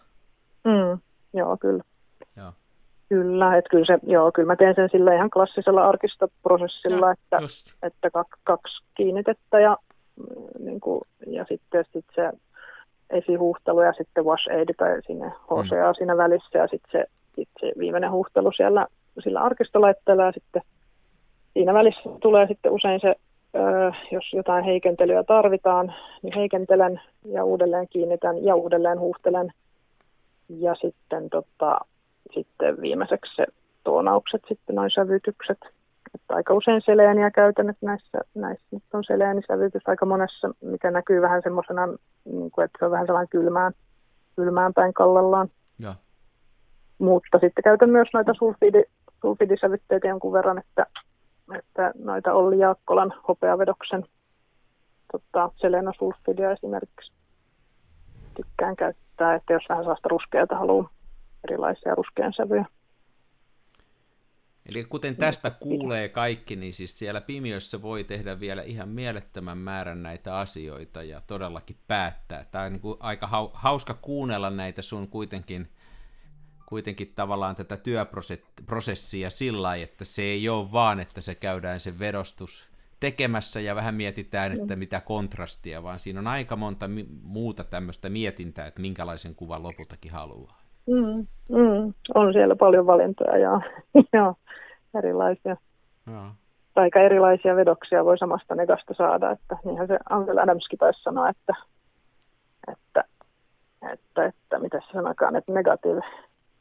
Mm, joo, kyllä. Joo. Kyllä, että kyllä, se, joo, kyllä mä teen sen sillä ihan klassisella arkistoprosessilla, Joo, että, Just. että kaksi, kaksi kiinnitettä ja, mm, niin kuin, ja sitten sit se esihuhtelu ja sitten wash aid tai sinne HCA siinä välissä ja sitten se, sit se viimeinen huhtelu siellä sillä arkistolaitteella ja sitten siinä välissä tulee sitten usein se, ö, jos jotain heikentelyä tarvitaan, niin heikentelen ja uudelleen kiinnitän ja uudelleen huuhtelen ja sitten, tota, sitten viimeiseksi se toonaukset, sitten noin sävytykset. Että aika usein seleeniä käytän, että näissä, näissä nyt on seleenissävytys aika monessa, mikä näkyy vähän semmoisena, niin kuin, että se on vähän sellainen kylmään, kylmään päin kallellaan. Joo. Mutta sitten käytän myös noita sulfidi, sulfidisävytteitä jonkun verran, että, että noita Olli Jaakkolan hopeavedoksen tota, selenosulfidia esimerkiksi tykkään käyttää, että jos vähän sellaista ruskeata haluaa erilaisia ruskean sävyjä. Eli kuten tästä kuulee kaikki, niin siis siellä pimiössä voi tehdä vielä ihan mielettömän määrän näitä asioita ja todellakin päättää. Tämä on niin kuin aika hau- hauska kuunnella näitä sun kuitenkin, kuitenkin tavallaan tätä työprosessia sillä lailla, että se ei ole vaan, että se käydään se vedostus tekemässä ja vähän mietitään, että mitä kontrastia, vaan siinä on aika monta muuta tämmöistä mietintää, että minkälaisen kuvan lopultakin haluaa. Mm, mm, on siellä paljon valintoja ja, ja erilaisia, Joo. tai aika erilaisia vedoksia voi samasta negasta saada, että niinhän se Ansel Adamskin taisi sanoa, että, että, että, että mitä se sanokaan, että negative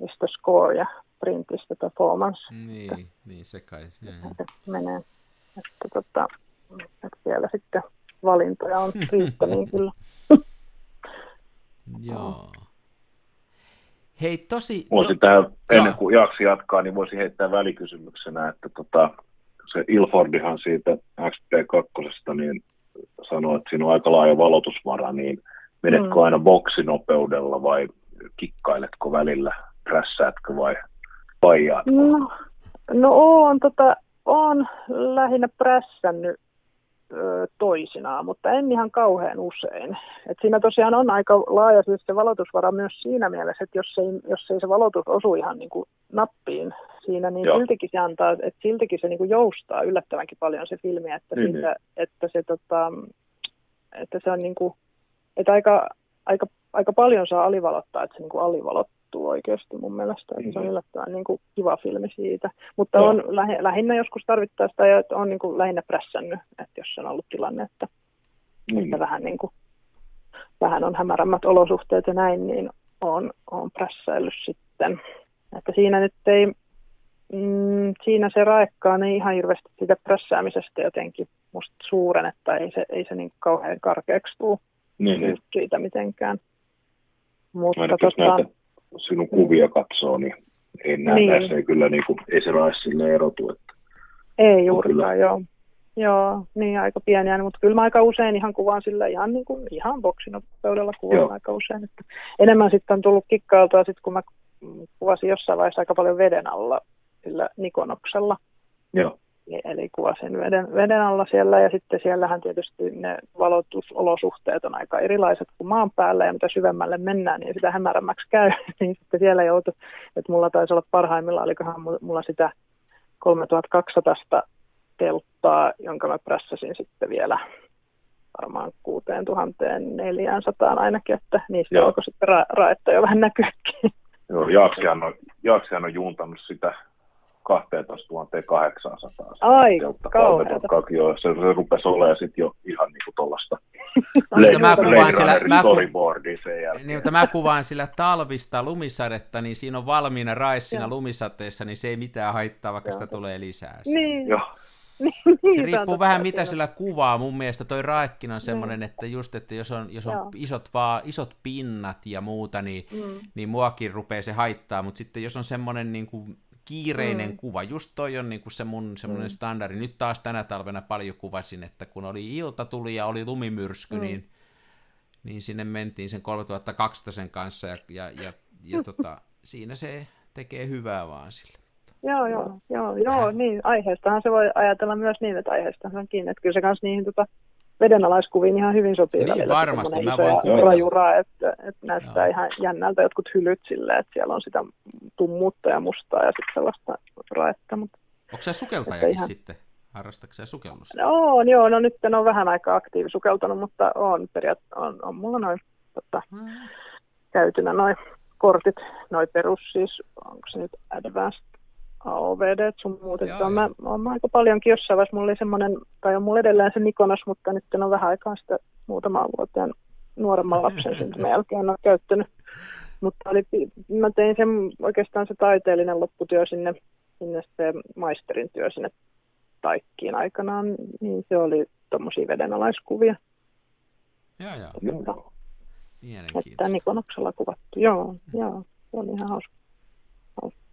is the score ja print is the performance. Niin, niin se kai. Se menee. Että, tota, että siellä sitten valintoja on riittämiin kyllä. Joo. Hei, tosi... Voisi to- tähän, ennen kuin Jaaksi jatkaa, niin voisi heittää välikysymyksenä, että tota, se Ilfordihan siitä XP2 niin sanoo, että siinä on aika laaja valotusvara, niin menetkö Mm. aina boksinopeudella vai kikkailetko välillä, prässäätkö vai paijaatko? No, no on, tota, on lähinnä prässännyt toisinaan, mutta en ihan kauhean usein. Et siinä tosiaan on aika laaja siis se valotusvara myös siinä mielessä, että jos ei, jos ei se valotus osu ihan niin kuin nappiin siinä, niin Joo. siltikin se antaa, että siltikin se niin kuin joustaa yllättävänkin paljon se filmi, että, Niin, siitä, että se tota, että se on niin kuin, että aika, aika, aika paljon saa alivalottaa, että se niin kuin alivalottuu oikeasti mun mielestä. Että se on Mhm. yllättävän niin kuin kiva filmi siitä. Mutta Joo. on lähi, lähinnä joskus tarvittaessa että on niin kuin lähinnä prässännyt, että jos on ollut tilanne, että, Niin. että vähän, niin kuin, vähän on hämärämmät olosuhteet ja näin, niin on, on prässäillyt sitten. Että siinä nyt ei, mm, siinä se raekkaan ei ihan hirveästi siitä prässäämisestä jotenkin musta suuren, että ei se, ei se niin kauhean karkeaksi tule Niin, niin. siitä mitenkään. Mutta Ainakin jos tota, näitä sinun kuvia katsoo, niin ei näe, Niin. näissä ei kyllä niin kuin, ei se rae sille erotu. Että, ei juurikaan, joo. Joo, niin aika pieniä, mutta kyllä mä aika usein ihan kuvaan sillä ihan, niin kuin, ihan boksinopeudella kuvaan Joo. aika usein. Että enemmän sitten on tullut kikkailtua, sit kun mä kuvasin jossain vaiheessa aika paljon veden alla sillä Nikonoksella. joo. Eli kuvasin veden, veden alla siellä ja sitten siellähän tietysti ne valotusolosuhteet on aika erilaiset kuin maan päällä ja mitä syvemmälle mennään, niin sitä hämärämmäksi käy. niin sitten siellä joutui, että mulla taisi olla parhaimmillaan, olikohan mu- mulla sitä 3200 telttaa, jonka mä prässäsin sitten vielä varmaan 6400 ainakin, että niistä Joo. alkoi sitten ra- raetta jo vähän näkyäkin. joo Jaaksihan, on, Jaaksihan on juuntannut sitä 12 800. Ai, kauheata. joo. Se, se rupesi olemaan sitten jo ihan niin kuin tuollaista mä kuvaan sillä- mä ku-. Niin, mutta mä kuvaan sillä talvista lumisadetta, niin siinä on valmiina rais siinä Joo. lumisateessa, niin se ei mitään haittaa, vaikka sitä tulee lisää. Niin, Joo, niin, Se niin, riippuu vähän mitä sillä kuvaa. Mun mielestä toi raekkin on semmoinen, että just, että jos on, jos on Joo. isot, vaan, isot pinnat ja muuta, niin, Mm. niin muakin rupeaa se haittaa, mutta sitten jos on semmoinen niin kuin kiireinen mm. kuva. Just toi on niin kuin se mun semmoinen mm. standardi. Nyt taas tänä talvena paljon kuvasin, että kun oli ilta tuli ja oli lumimyrsky, mm. niin, niin sinne mentiin sen 3200 sen kanssa ja, ja, ja, ja tota, siinä se tekee hyvää vaan sille. Joo, joo, joo, joo, niin aiheestahan se voi ajatella myös niin, että aiheestahan on kiinni, että kyllä se kanssa niihin tota, vedenalaiskuviin ihan hyvin sopii niin, välillä. varmasti, mä voin kuvitella. Rajura, että, että näyttää joo. ihan jännältä jotkut hylyt silleen, että siellä on sitä tummuutta ja mustaa ja sitten sellaista raetta. Mutta, Onko se sukeltajakin ihan... sitten? Harrastatko se sukellusta? No, on, joo, no nyt en ole vähän aikaa aktiivi sukeltanut, mutta on, periaat, on, on mulla noin tota, hmm. käytynä noin kortit, noin perus siis, onko se nyt advanced AOVD sun muut. Että mä, mä, aika paljonkin jossain vaiheessa, mulla oli semmoinen, tai on mulla edelleen se Nikonos, mutta nyt on vähän aikaa sitä muutaman vuoteen nuoremman lapsen syntymän jälkeen en ole käyttänyt. Mutta oli, mä tein sen oikeastaan se taiteellinen lopputyö sinne, sinne se maisterin työ sinne taikkiin aikanaan, niin se oli tuommoisia vedenalaiskuvia. Joo, joo. Että Nikonoksella kuvattu, joo, joo, se oli ihan hauska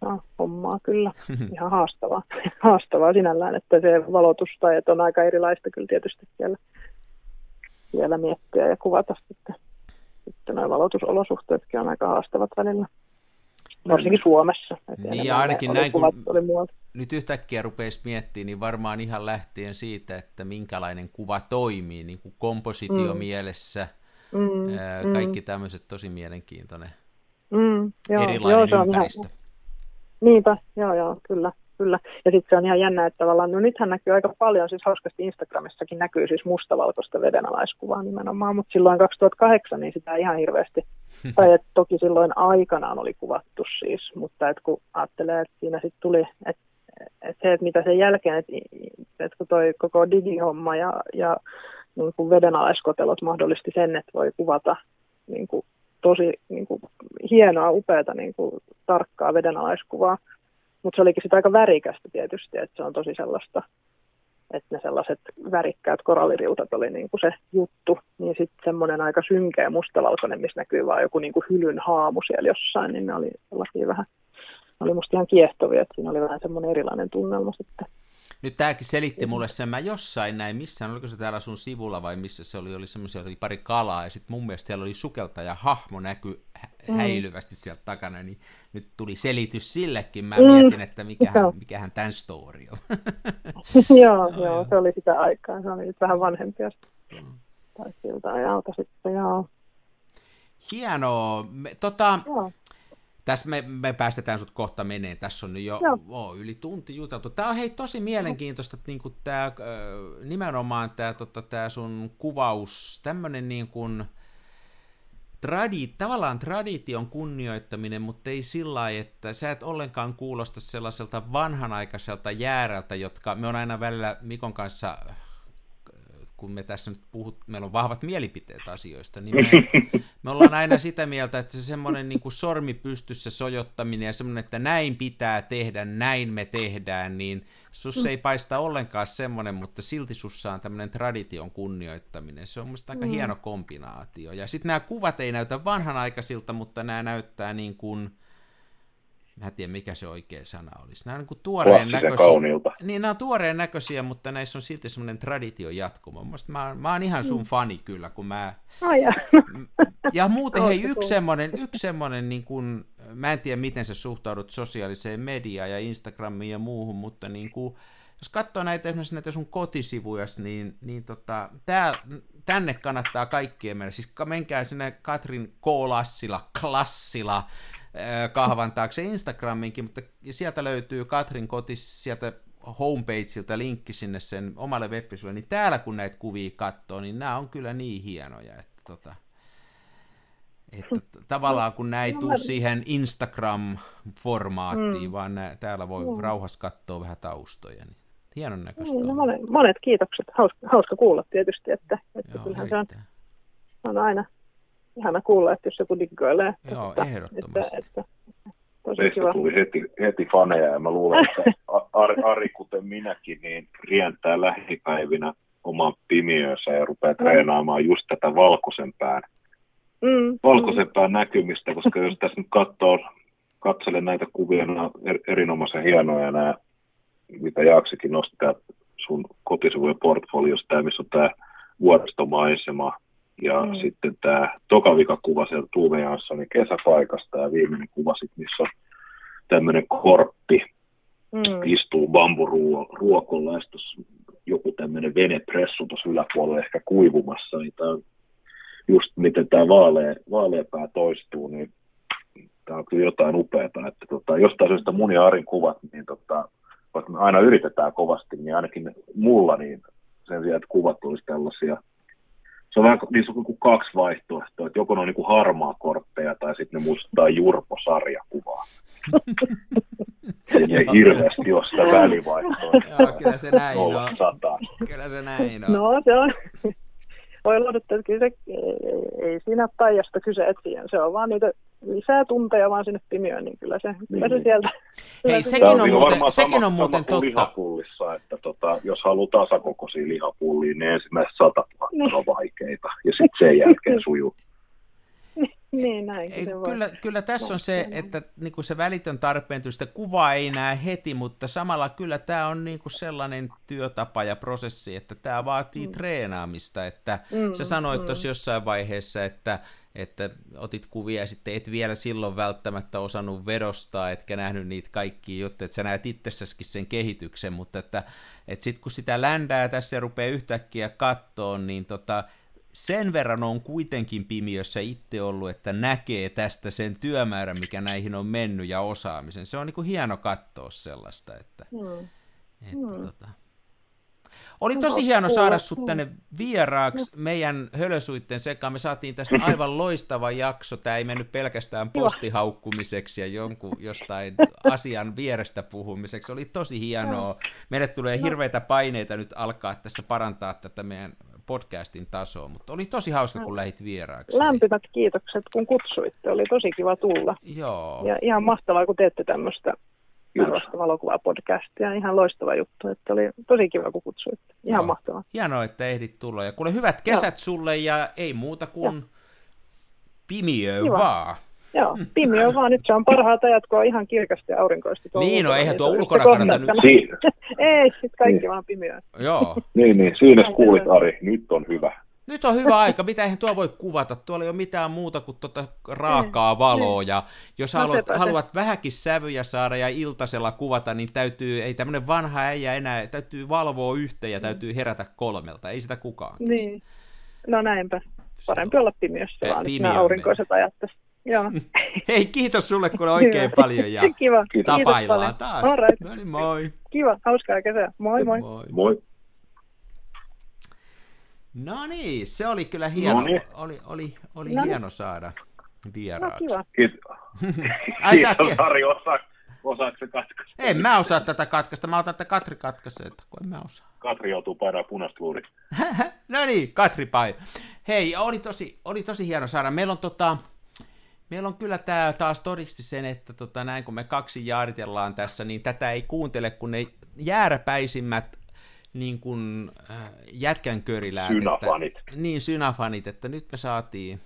no, hommaa kyllä. Ihan haastavaa, haastavaa sinällään, että se valotus tai että on aika erilaista kyllä tietysti siellä, siellä miettiä ja kuvata sitten. Sitten nuo valotusolosuhteetkin on aika haastavat välillä. Varsinkin Suomessa. Niin ja ainakin näin, kun nyt yhtäkkiä rupeisi miettimään, niin varmaan ihan lähtien siitä, että minkälainen kuva toimii, niin kuin kompositiomielessä, mm. ää, mm. kaikki tämmöiset tosi mielenkiintoinen mm, joo, erilainen joo, ympäristö. Ihan, Niinpä, joo joo, kyllä. Kyllä. Ja sitten se on ihan jännä, että tavallaan, no nythän näkyy aika paljon, siis hauskasti Instagramissakin näkyy siis mustavalkoista vedenalaiskuvaa nimenomaan, mutta silloin 2008 niin sitä ihan hirveästi, tai että toki silloin aikanaan oli kuvattu siis, mutta että kun ajattelee, että siinä sitten tuli, että, että se, että mitä sen jälkeen, että, että kun toi koko digihomma ja, ja niin kuin vedenalaiskotelot mahdollisti sen, että voi kuvata niin kuin tosi niin kuin, hienoa, upeata, niin kuin, tarkkaa vedenalaiskuvaa. Mutta se olikin sitä aika värikästä tietysti, että se on tosi sellaista, että ne sellaiset värikkäät koralliriutat oli niin kuin se juttu. Niin sitten semmoinen aika synkeä mustavalkoinen, missä näkyy vaan joku niin kuin hylyn haamu siellä jossain, niin ne oli sellaisia vähän, ne oli musta ihan kiehtovia, että siinä oli vähän semmoinen erilainen tunnelma sitten. Nyt tämäkin selitti mulle sen, mä jossain näin, missä, oliko se täällä sun sivulla vai missä se oli, oli semmoisia, oli pari kalaa ja sitten mun mielestä siellä oli sukeltaja hahmo näky mm. häilyvästi sieltä takana, niin nyt tuli selitys sillekin, mä mm. mietin, että mikähän, mikähän tämän story on. joo, no, joo, se oli sitä aikaa, se oli nyt vähän vanhempia mm. tai siltä ajalta sitten, joo. Hienoa. Me, tota, joo. Tässä me, me päästetään sut kohta menee. Tässä on jo oh, yli tunti juteltu. Tämä on hei tosi mielenkiintoista, että niinku tää, nimenomaan tämä tota, tää sun kuvaus, tämmöinen niin kuin, tradi, tavallaan tradition kunnioittaminen, mutta ei sillä lailla, että sä et ollenkaan kuulosta sellaiselta vanhanaikaiselta jäärältä, jotka me on aina välillä Mikon kanssa kun me tässä nyt puhut, meillä on vahvat mielipiteet asioista, niin me, me ollaan aina sitä mieltä, että se semmoinen niin sormi pystyssä sojottaminen ja semmoinen, että näin pitää tehdä, näin me tehdään, niin sus ei paista ollenkaan semmoinen, mutta silti sussa on tämmöinen tradition kunnioittaminen. Se on musta aika mm. hieno kombinaatio. Ja sitten nämä kuvat ei näytä vanhanaikaisilta, mutta nämä näyttää niin kuin, mä en tiedä mikä se oikea sana olisi. Nämä on niin kuin tuoreen näköisiä. Kauniilta. Niin, nämä on tuoreen näköisiä, mutta näissä on silti semmoinen tradition jatkumo. Mä, mä oon ihan sun mm. fani kyllä, kun mä... Oh, ja. ja muuten hei, yksi semmoinen, yksi semmoinen niin kuin, mä en tiedä miten sä suhtaudut sosiaaliseen mediaan ja Instagramiin ja muuhun, mutta niin kuin, jos katsoo näitä esimerkiksi näitä sun kotisivuja, niin, niin tota, tää, tänne kannattaa kaikkien mennä. Siis menkää sinne Katrin K. Lassila, Klassila, kahvan taakse Instagraminkin, mutta sieltä löytyy Katrin kotis sieltä homepageilta linkki sinne sen omalle web niin täällä kun näitä kuvia katsoo, niin nämä on kyllä niin hienoja, että tota, että tavallaan kun näin no, tuu siihen Instagram-formaattiin, mm. vaan nää, täällä voi mm. rauhassa katsoa vähän taustoja, niin hienon näköistä niin, no monet, monet kiitokset, hauska, hauska kuulla tietysti, että, että Joo, kyllähän se on, on aina ihana kuulla, että jos joku diggailee. Joo, että, ehdottomasti. Että, että, tosi Meistä kiva. tuli heti, heti faneja ja mä luulen, että Ari, Ari kuten minäkin, niin rientää lähipäivinä oman pimiönsä ja rupeaa mm. treenaamaan just tätä valkoisen pään, mm. valkoisen pään näkymistä, koska jos tässä nyt katsoo katselen näitä kuvia, nämä on er- erinomaisen hienoja nämä, mitä Jaaksikin nosti sun kotisivujen portfoliosta, tämä, missä on tämä vuoristomaisema, ja mm. sitten tämä tokavikakuva siellä Tuve Janssonin kesäpaikasta, ja viimeinen kuva sitten, missä on tämmöinen korppi, mm. istuu bamburuokolla, ja joku tämmöinen venepressu tuossa yläpuolella ehkä kuivumassa, niin tämä just miten tämä vaalea, vaaleapää toistuu, niin tämä on kyllä jotain upeaa, että tota, jostain syystä mun ja Arin kuvat, niin tota, vaikka me aina yritetään kovasti, niin ainakin mulla niin sen sijaan, että kuvat olisi tällaisia, se on vähän niin on kuin kaksi vaihtoehtoa, että joko ne on niin kuin harmaa kortteja tai sitten ne muistuttaa Jurpo-sarjakuvaa. ei hirveästi ole sitä välivaihtoa. Joo, kyllä se näin on. Kyllä se näin on. No se on voi luodutta, että kyllä se, ei siinä taijasta kyse etsiä. Se on vaan niitä lisää tunteja vaan sinne pimiöön, niin kyllä se, niin. kyllä se niin. sieltä... Hei, sekin on, on muuten, sekin on muuten totta. lihapullissa, että tota, jos haluaa tasakokoisia lihapullia, niin ensimmäiset sata niin. on vaikeita, ja sitten sen jälkeen sujuu. Niin, näin. Ei, kyllä, kyllä tässä on se, että niin kuin se välitön tarpeen, sitä kuvaa ei näe heti, mutta samalla kyllä tämä on niin kuin sellainen työtapa ja prosessi, että tämä vaatii mm. treenaamista, että mm, sä sanoit mm. tuossa jossain vaiheessa, että, että otit kuvia ja sitten et vielä silloin välttämättä osannut vedostaa, etkä nähnyt niitä kaikkia juttuja, että sä näet itsessäskin sen kehityksen, mutta että, että sitten kun sitä ländää tässä ja rupeaa yhtäkkiä kattoon, niin tota, sen verran on kuitenkin pimiössä itse ollut, että näkee tästä sen työmäärän, mikä näihin on mennyt ja osaamisen. Se on niin kuin hieno katsoa sellaista, että, mm. että mm. Tota. Oli tosi hieno saada sut tänne vieraaksi meidän hölösuitten sekaan. Me saatiin tästä aivan loistava jakso. Tämä ei mennyt pelkästään postihaukkumiseksi ja jonkun jostain asian vierestä puhumiseksi. Oli tosi hienoa. Meille tulee hirveitä paineita nyt alkaa tässä parantaa tätä meidän podcastin tasoa, mutta oli tosi hauska, kun lähit vieraaksi. Lämpimät kiitokset, kun kutsuitte. Oli tosi kiva tulla. Joo. Ja ihan mahtavaa, kun teette tämmöistä tällaista valokuvapodcastia. Ihan loistava juttu, että oli tosi kiva, kun kutsuitte. Ihan Joo. mahtavaa. Hienoa, että ehdit tulla. Ja kuule, hyvät kesät Joo. sulle ja ei muuta kuin Joo. pimiö kiva. vaan. Joo, pimiö vaan. Nyt se on parhaat ajat, kun on ihan kirkasti aurinkoista. Niin, no eihän tuo ulkona kannata nyt. Ei, sitten kaikki niin. vaan pimeää. Joo. niin, niin, siinä kuulit Ari, nyt on hyvä. Nyt on hyvä aika, mitä eihän tuo voi kuvata, tuolla ei ole mitään muuta kuin tuota raakaa niin, valoa, niin. ja jos no, haluat, haluat vähäkin sävyjä saada ja iltasella kuvata, niin täytyy, ei tämmöinen vanha äijä enää, täytyy valvoa yhteen ja täytyy herätä kolmelta, ei sitä kukaan. Niin, no näinpä, parempi olla pimiössä vaan, nämä aurinkoiset ajat tässä. Joo. Hei, kiitos sulle kun oikein paljon ja Kiva. tapaillaan taas. Right. No niin, moi. Kiva, hauskaa kesää. Moi moi. Moi. moi. No niin, se oli kyllä hieno, Noniin. oli, oli, oli no. hieno saada vieraaksi. No kiva. Kiitos. Ai, Kiitos Harri, osaa, osaatko se katkaista? En mä osaa tätä katkaista, mä otan, että Katri katkaisee, että kun en mä osaa. Katri joutuu painaa punaista no niin, Katri pain. Hei, oli tosi, oli tosi hieno saada. Meillä on tota, Meillä on kyllä tämä taas todisti sen, että tota, näin kun me kaksi jaaritellaan tässä, niin tätä ei kuuntele, kun ne jääräpäisimmät niin kuin, äh, jätkän köriläät. Synafanit. Että, niin, synafanit, että nyt me saatiin,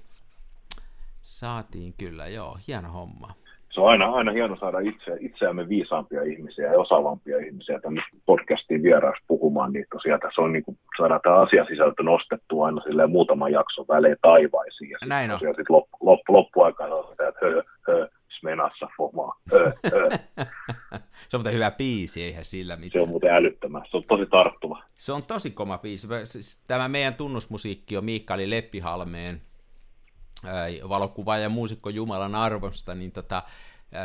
saatiin kyllä, joo, hieno homma se on aina, aina hieno saada itse, itseämme viisaampia ihmisiä ja osaavampia ihmisiä tänne podcastiin vieraaksi puhumaan, niin tosiaan tässä on niin kuin, saada tämä asiasisältö nostettua aina silleen muutaman jakson välein taivaisiin. Ja Näin on. Tosiaan sit loppu, loppu, loppuaikaan on sitä, että hö, hö, smenassa fomaa, hö, hö. se on muuten hyvä biisi, eihän sillä mitään. Se on muuten älyttömän, se on tosi tarttuva. Se on tosi koma biisi. Siis tämä meidän tunnusmusiikki on Miikali Leppihalmeen valokuva ja muusikko Jumalan arvosta, niin tota,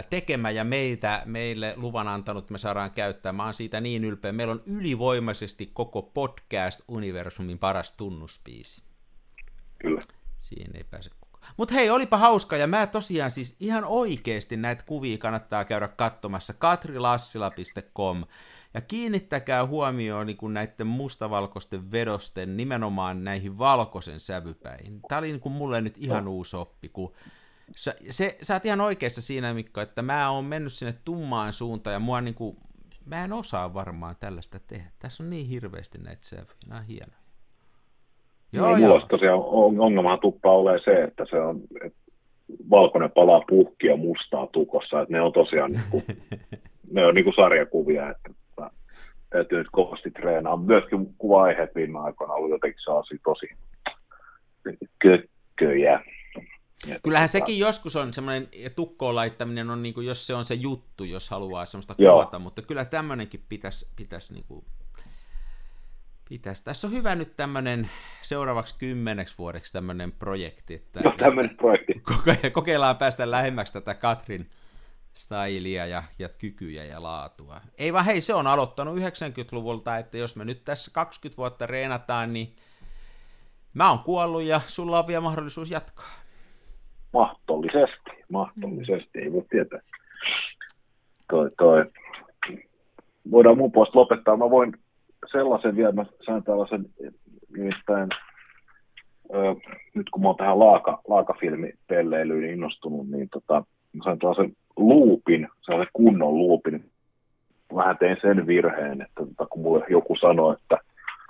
tekemä ja meitä, meille luvan antanut me saadaan käyttää. Mä oon siitä niin ylpeä. Meillä on ylivoimaisesti koko podcast-universumin paras tunnuspiisi. Kyllä. Siinä ei pääse kukaan. Mutta hei, olipa hauska, ja mä tosiaan siis ihan oikeasti näitä kuvia kannattaa käydä katsomassa katrilassila.com ja kiinnittäkää huomioon niin näiden mustavalkoisten vedosten nimenomaan näihin valkoisen sävypäihin. Tämä oli niin kuin mulle nyt ihan uusi oppi, kun sä, se, sä oot ihan oikeassa siinä, Mikko, että mä oon mennyt sinne tummaan suuntaan ja mua niin kuin, mä en osaa varmaan tällaista tehdä. Tässä on niin hirveästi näitä sävyjä, nämä on hienoja. Joo, no, joo. Mulla tosiaan ongelma tuppaa ole se, että se on, että valkoinen palaa puhkia mustaa tukossa, että ne on tosiaan niin kuin, ne on niin kuin sarjakuvia, että täytyy nyt kovasti treenaa. Myöskin kuva-aiheet viime aikoina ollut jotenkin sellaisia tosi kökköjä. Kyllähän sekin joskus on semmoinen, tukkoon laittaminen on, niin kuin, jos se on se juttu, jos haluaa semmoista Joo. kuvata, mutta kyllä tämmöinenkin pitäisi, pitäisi niin kuin, pitäisi. Tässä on hyvä nyt tämmöinen seuraavaksi kymmeneksi vuodeksi tämmöinen projekti. Että, no tämmöinen projekti. Kokeillaan päästä lähemmäksi tätä Katrin stylia ja, ja kykyjä ja laatua. Ei vaan hei, se on aloittanut 90-luvulta, että jos me nyt tässä 20 vuotta reenataan, niin mä oon kuollut ja sulla on vielä mahdollisuus jatkaa. Mahdollisesti, mahdollisesti, ei voi tietää. Toi, toi. Voidaan mun puolesta lopettaa. Mä voin sellaisen vielä, mä sain tällaisen nimittäin, ö, nyt kun mä oon tähän laaka, laakafilmipelleilyyn innostunut, niin tota, mä sain tällaisen luupin, sellaisen kunnon luupin. Vähän tein sen virheen, että tota, kun mulle joku sanoi, että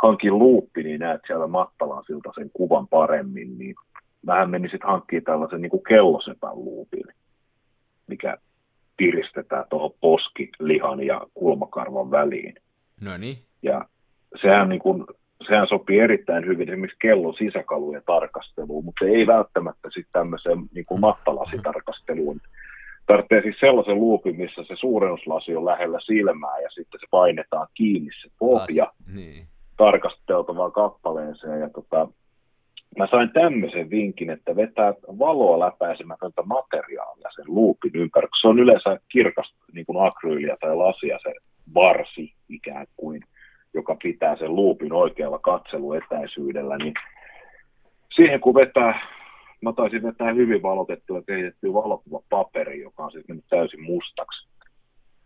hankin luuppi, niin näet siellä mattalan siltä sen kuvan paremmin, niin vähän meni sitten hankkimaan tällaisen niin kuin kellosepän luupin, mikä piristetään tuohon poskilihan ja kulmakarvan väliin. No niin. Ja sehän, niin kuin, sehän sopii erittäin hyvin esimerkiksi kellon sisäkalujen tarkasteluun, mutta ei välttämättä sitten tämmöiseen niin kuin mattalasitarkasteluun. Tarvitsee siis sellaisen luupin, missä se suurennuslasi on lähellä silmää ja sitten se painetaan kiinni se pohja niin. tarkasteltavaan kappaleeseen. Ja tota, mä sain tämmöisen vinkin, että vetää valoa läpäisemätöntä materiaalia sen luupin ympäri, se on yleensä kirkasta niin kuin akryyliä tai lasia se varsi ikään kuin joka pitää sen luupin oikealla katseluetäisyydellä, niin siihen kun vetää, mä taisin vetää hyvin valotettua ja kehitettyä valokuvapaperi, joka on siis mennyt täysin mustaksi,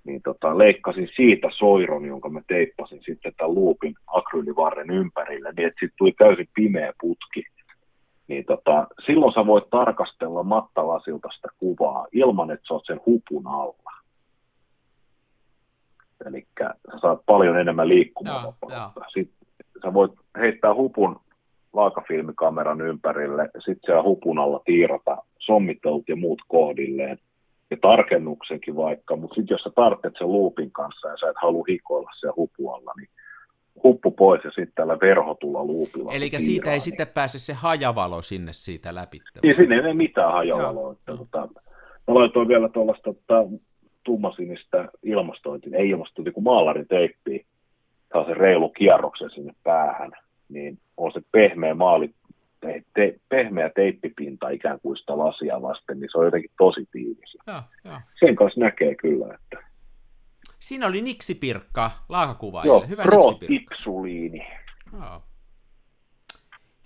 niin tota, leikkasin siitä soiron, jonka mä teippasin sitten tämän luupin akryylivarren ympärille, niin että sitten tuli täysin pimeä putki. Niin tota, silloin sä voit tarkastella mattalasilta sitä kuvaa ilman, että sä oot sen hupun alla. Eli sä saat paljon enemmän liikkumavapautta. Sitten sä voit heittää hupun laakafilmikameran ympärille, sitten siellä hupun alla tiirata sommittelut ja muut kohdilleen, ja tarkennuksenkin vaikka, mutta sitten jos sä tarvitset sen luupin kanssa ja sä et halua hikoilla siellä hupualla, niin huppu pois ja sitten tällä verhotulla luupilla. Eli siitä ei niin... sitten pääse se hajavalo sinne siitä läpi. Niin, sinne ei mitään hajavaloa. Että, tota, mä laitoin vielä tuollaista tota, tummasinistä ilmastointi, ei ilmastointi kuin maalarin teippi, se reilu kierroksen sinne päähän, niin on se pehmeä maali, te, te, pehmeä teippipinta ikään kuin sitä lasia vasten, niin se on jotenkin tosi tiivis. Ja, ja. Sen kanssa näkee kyllä, että... Siinä oli niksipirkka laakakuva. Joo, hyvä pro-ipsuliini. Joo.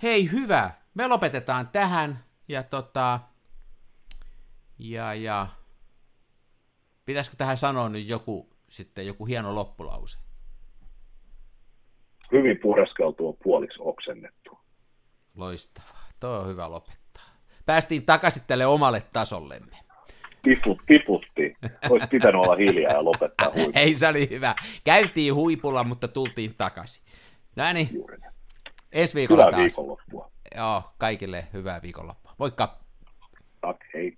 Hei, hyvä. Me lopetetaan tähän. Ja tota... Ja, ja Pitäisikö tähän sanoa nyt joku, sitten joku hieno loppulause? Hyvin pureskeltua puoliksi oksennettu. Loistavaa. Tuo on hyvä lopettaa. Päästiin takaisin tälle omalle tasollemme. Tiput, tiputti. Olisi pitänyt olla hiljaa ja lopettaa huipulla. Ei, se oli hyvä. Käytiin huipulla, mutta tultiin takaisin. No niin. Ensi viikolla Hyvää taas. viikonloppua. Joo, kaikille hyvää viikonloppua. Moikka. Tak, hei.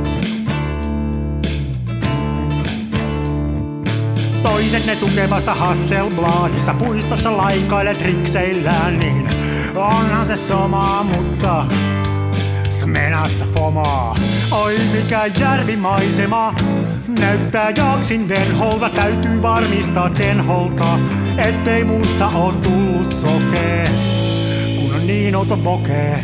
Toiset ne tukevassa Hasselbladissa puistossa laikailet rikseillään, niin onhan se somaa, mutta Smenassa fomaa. Oi mikä järvimaisema, näyttää jaksin venholta, täytyy varmistaa tenholta, ettei musta oo tullut sokee, kun on niin outo bokee.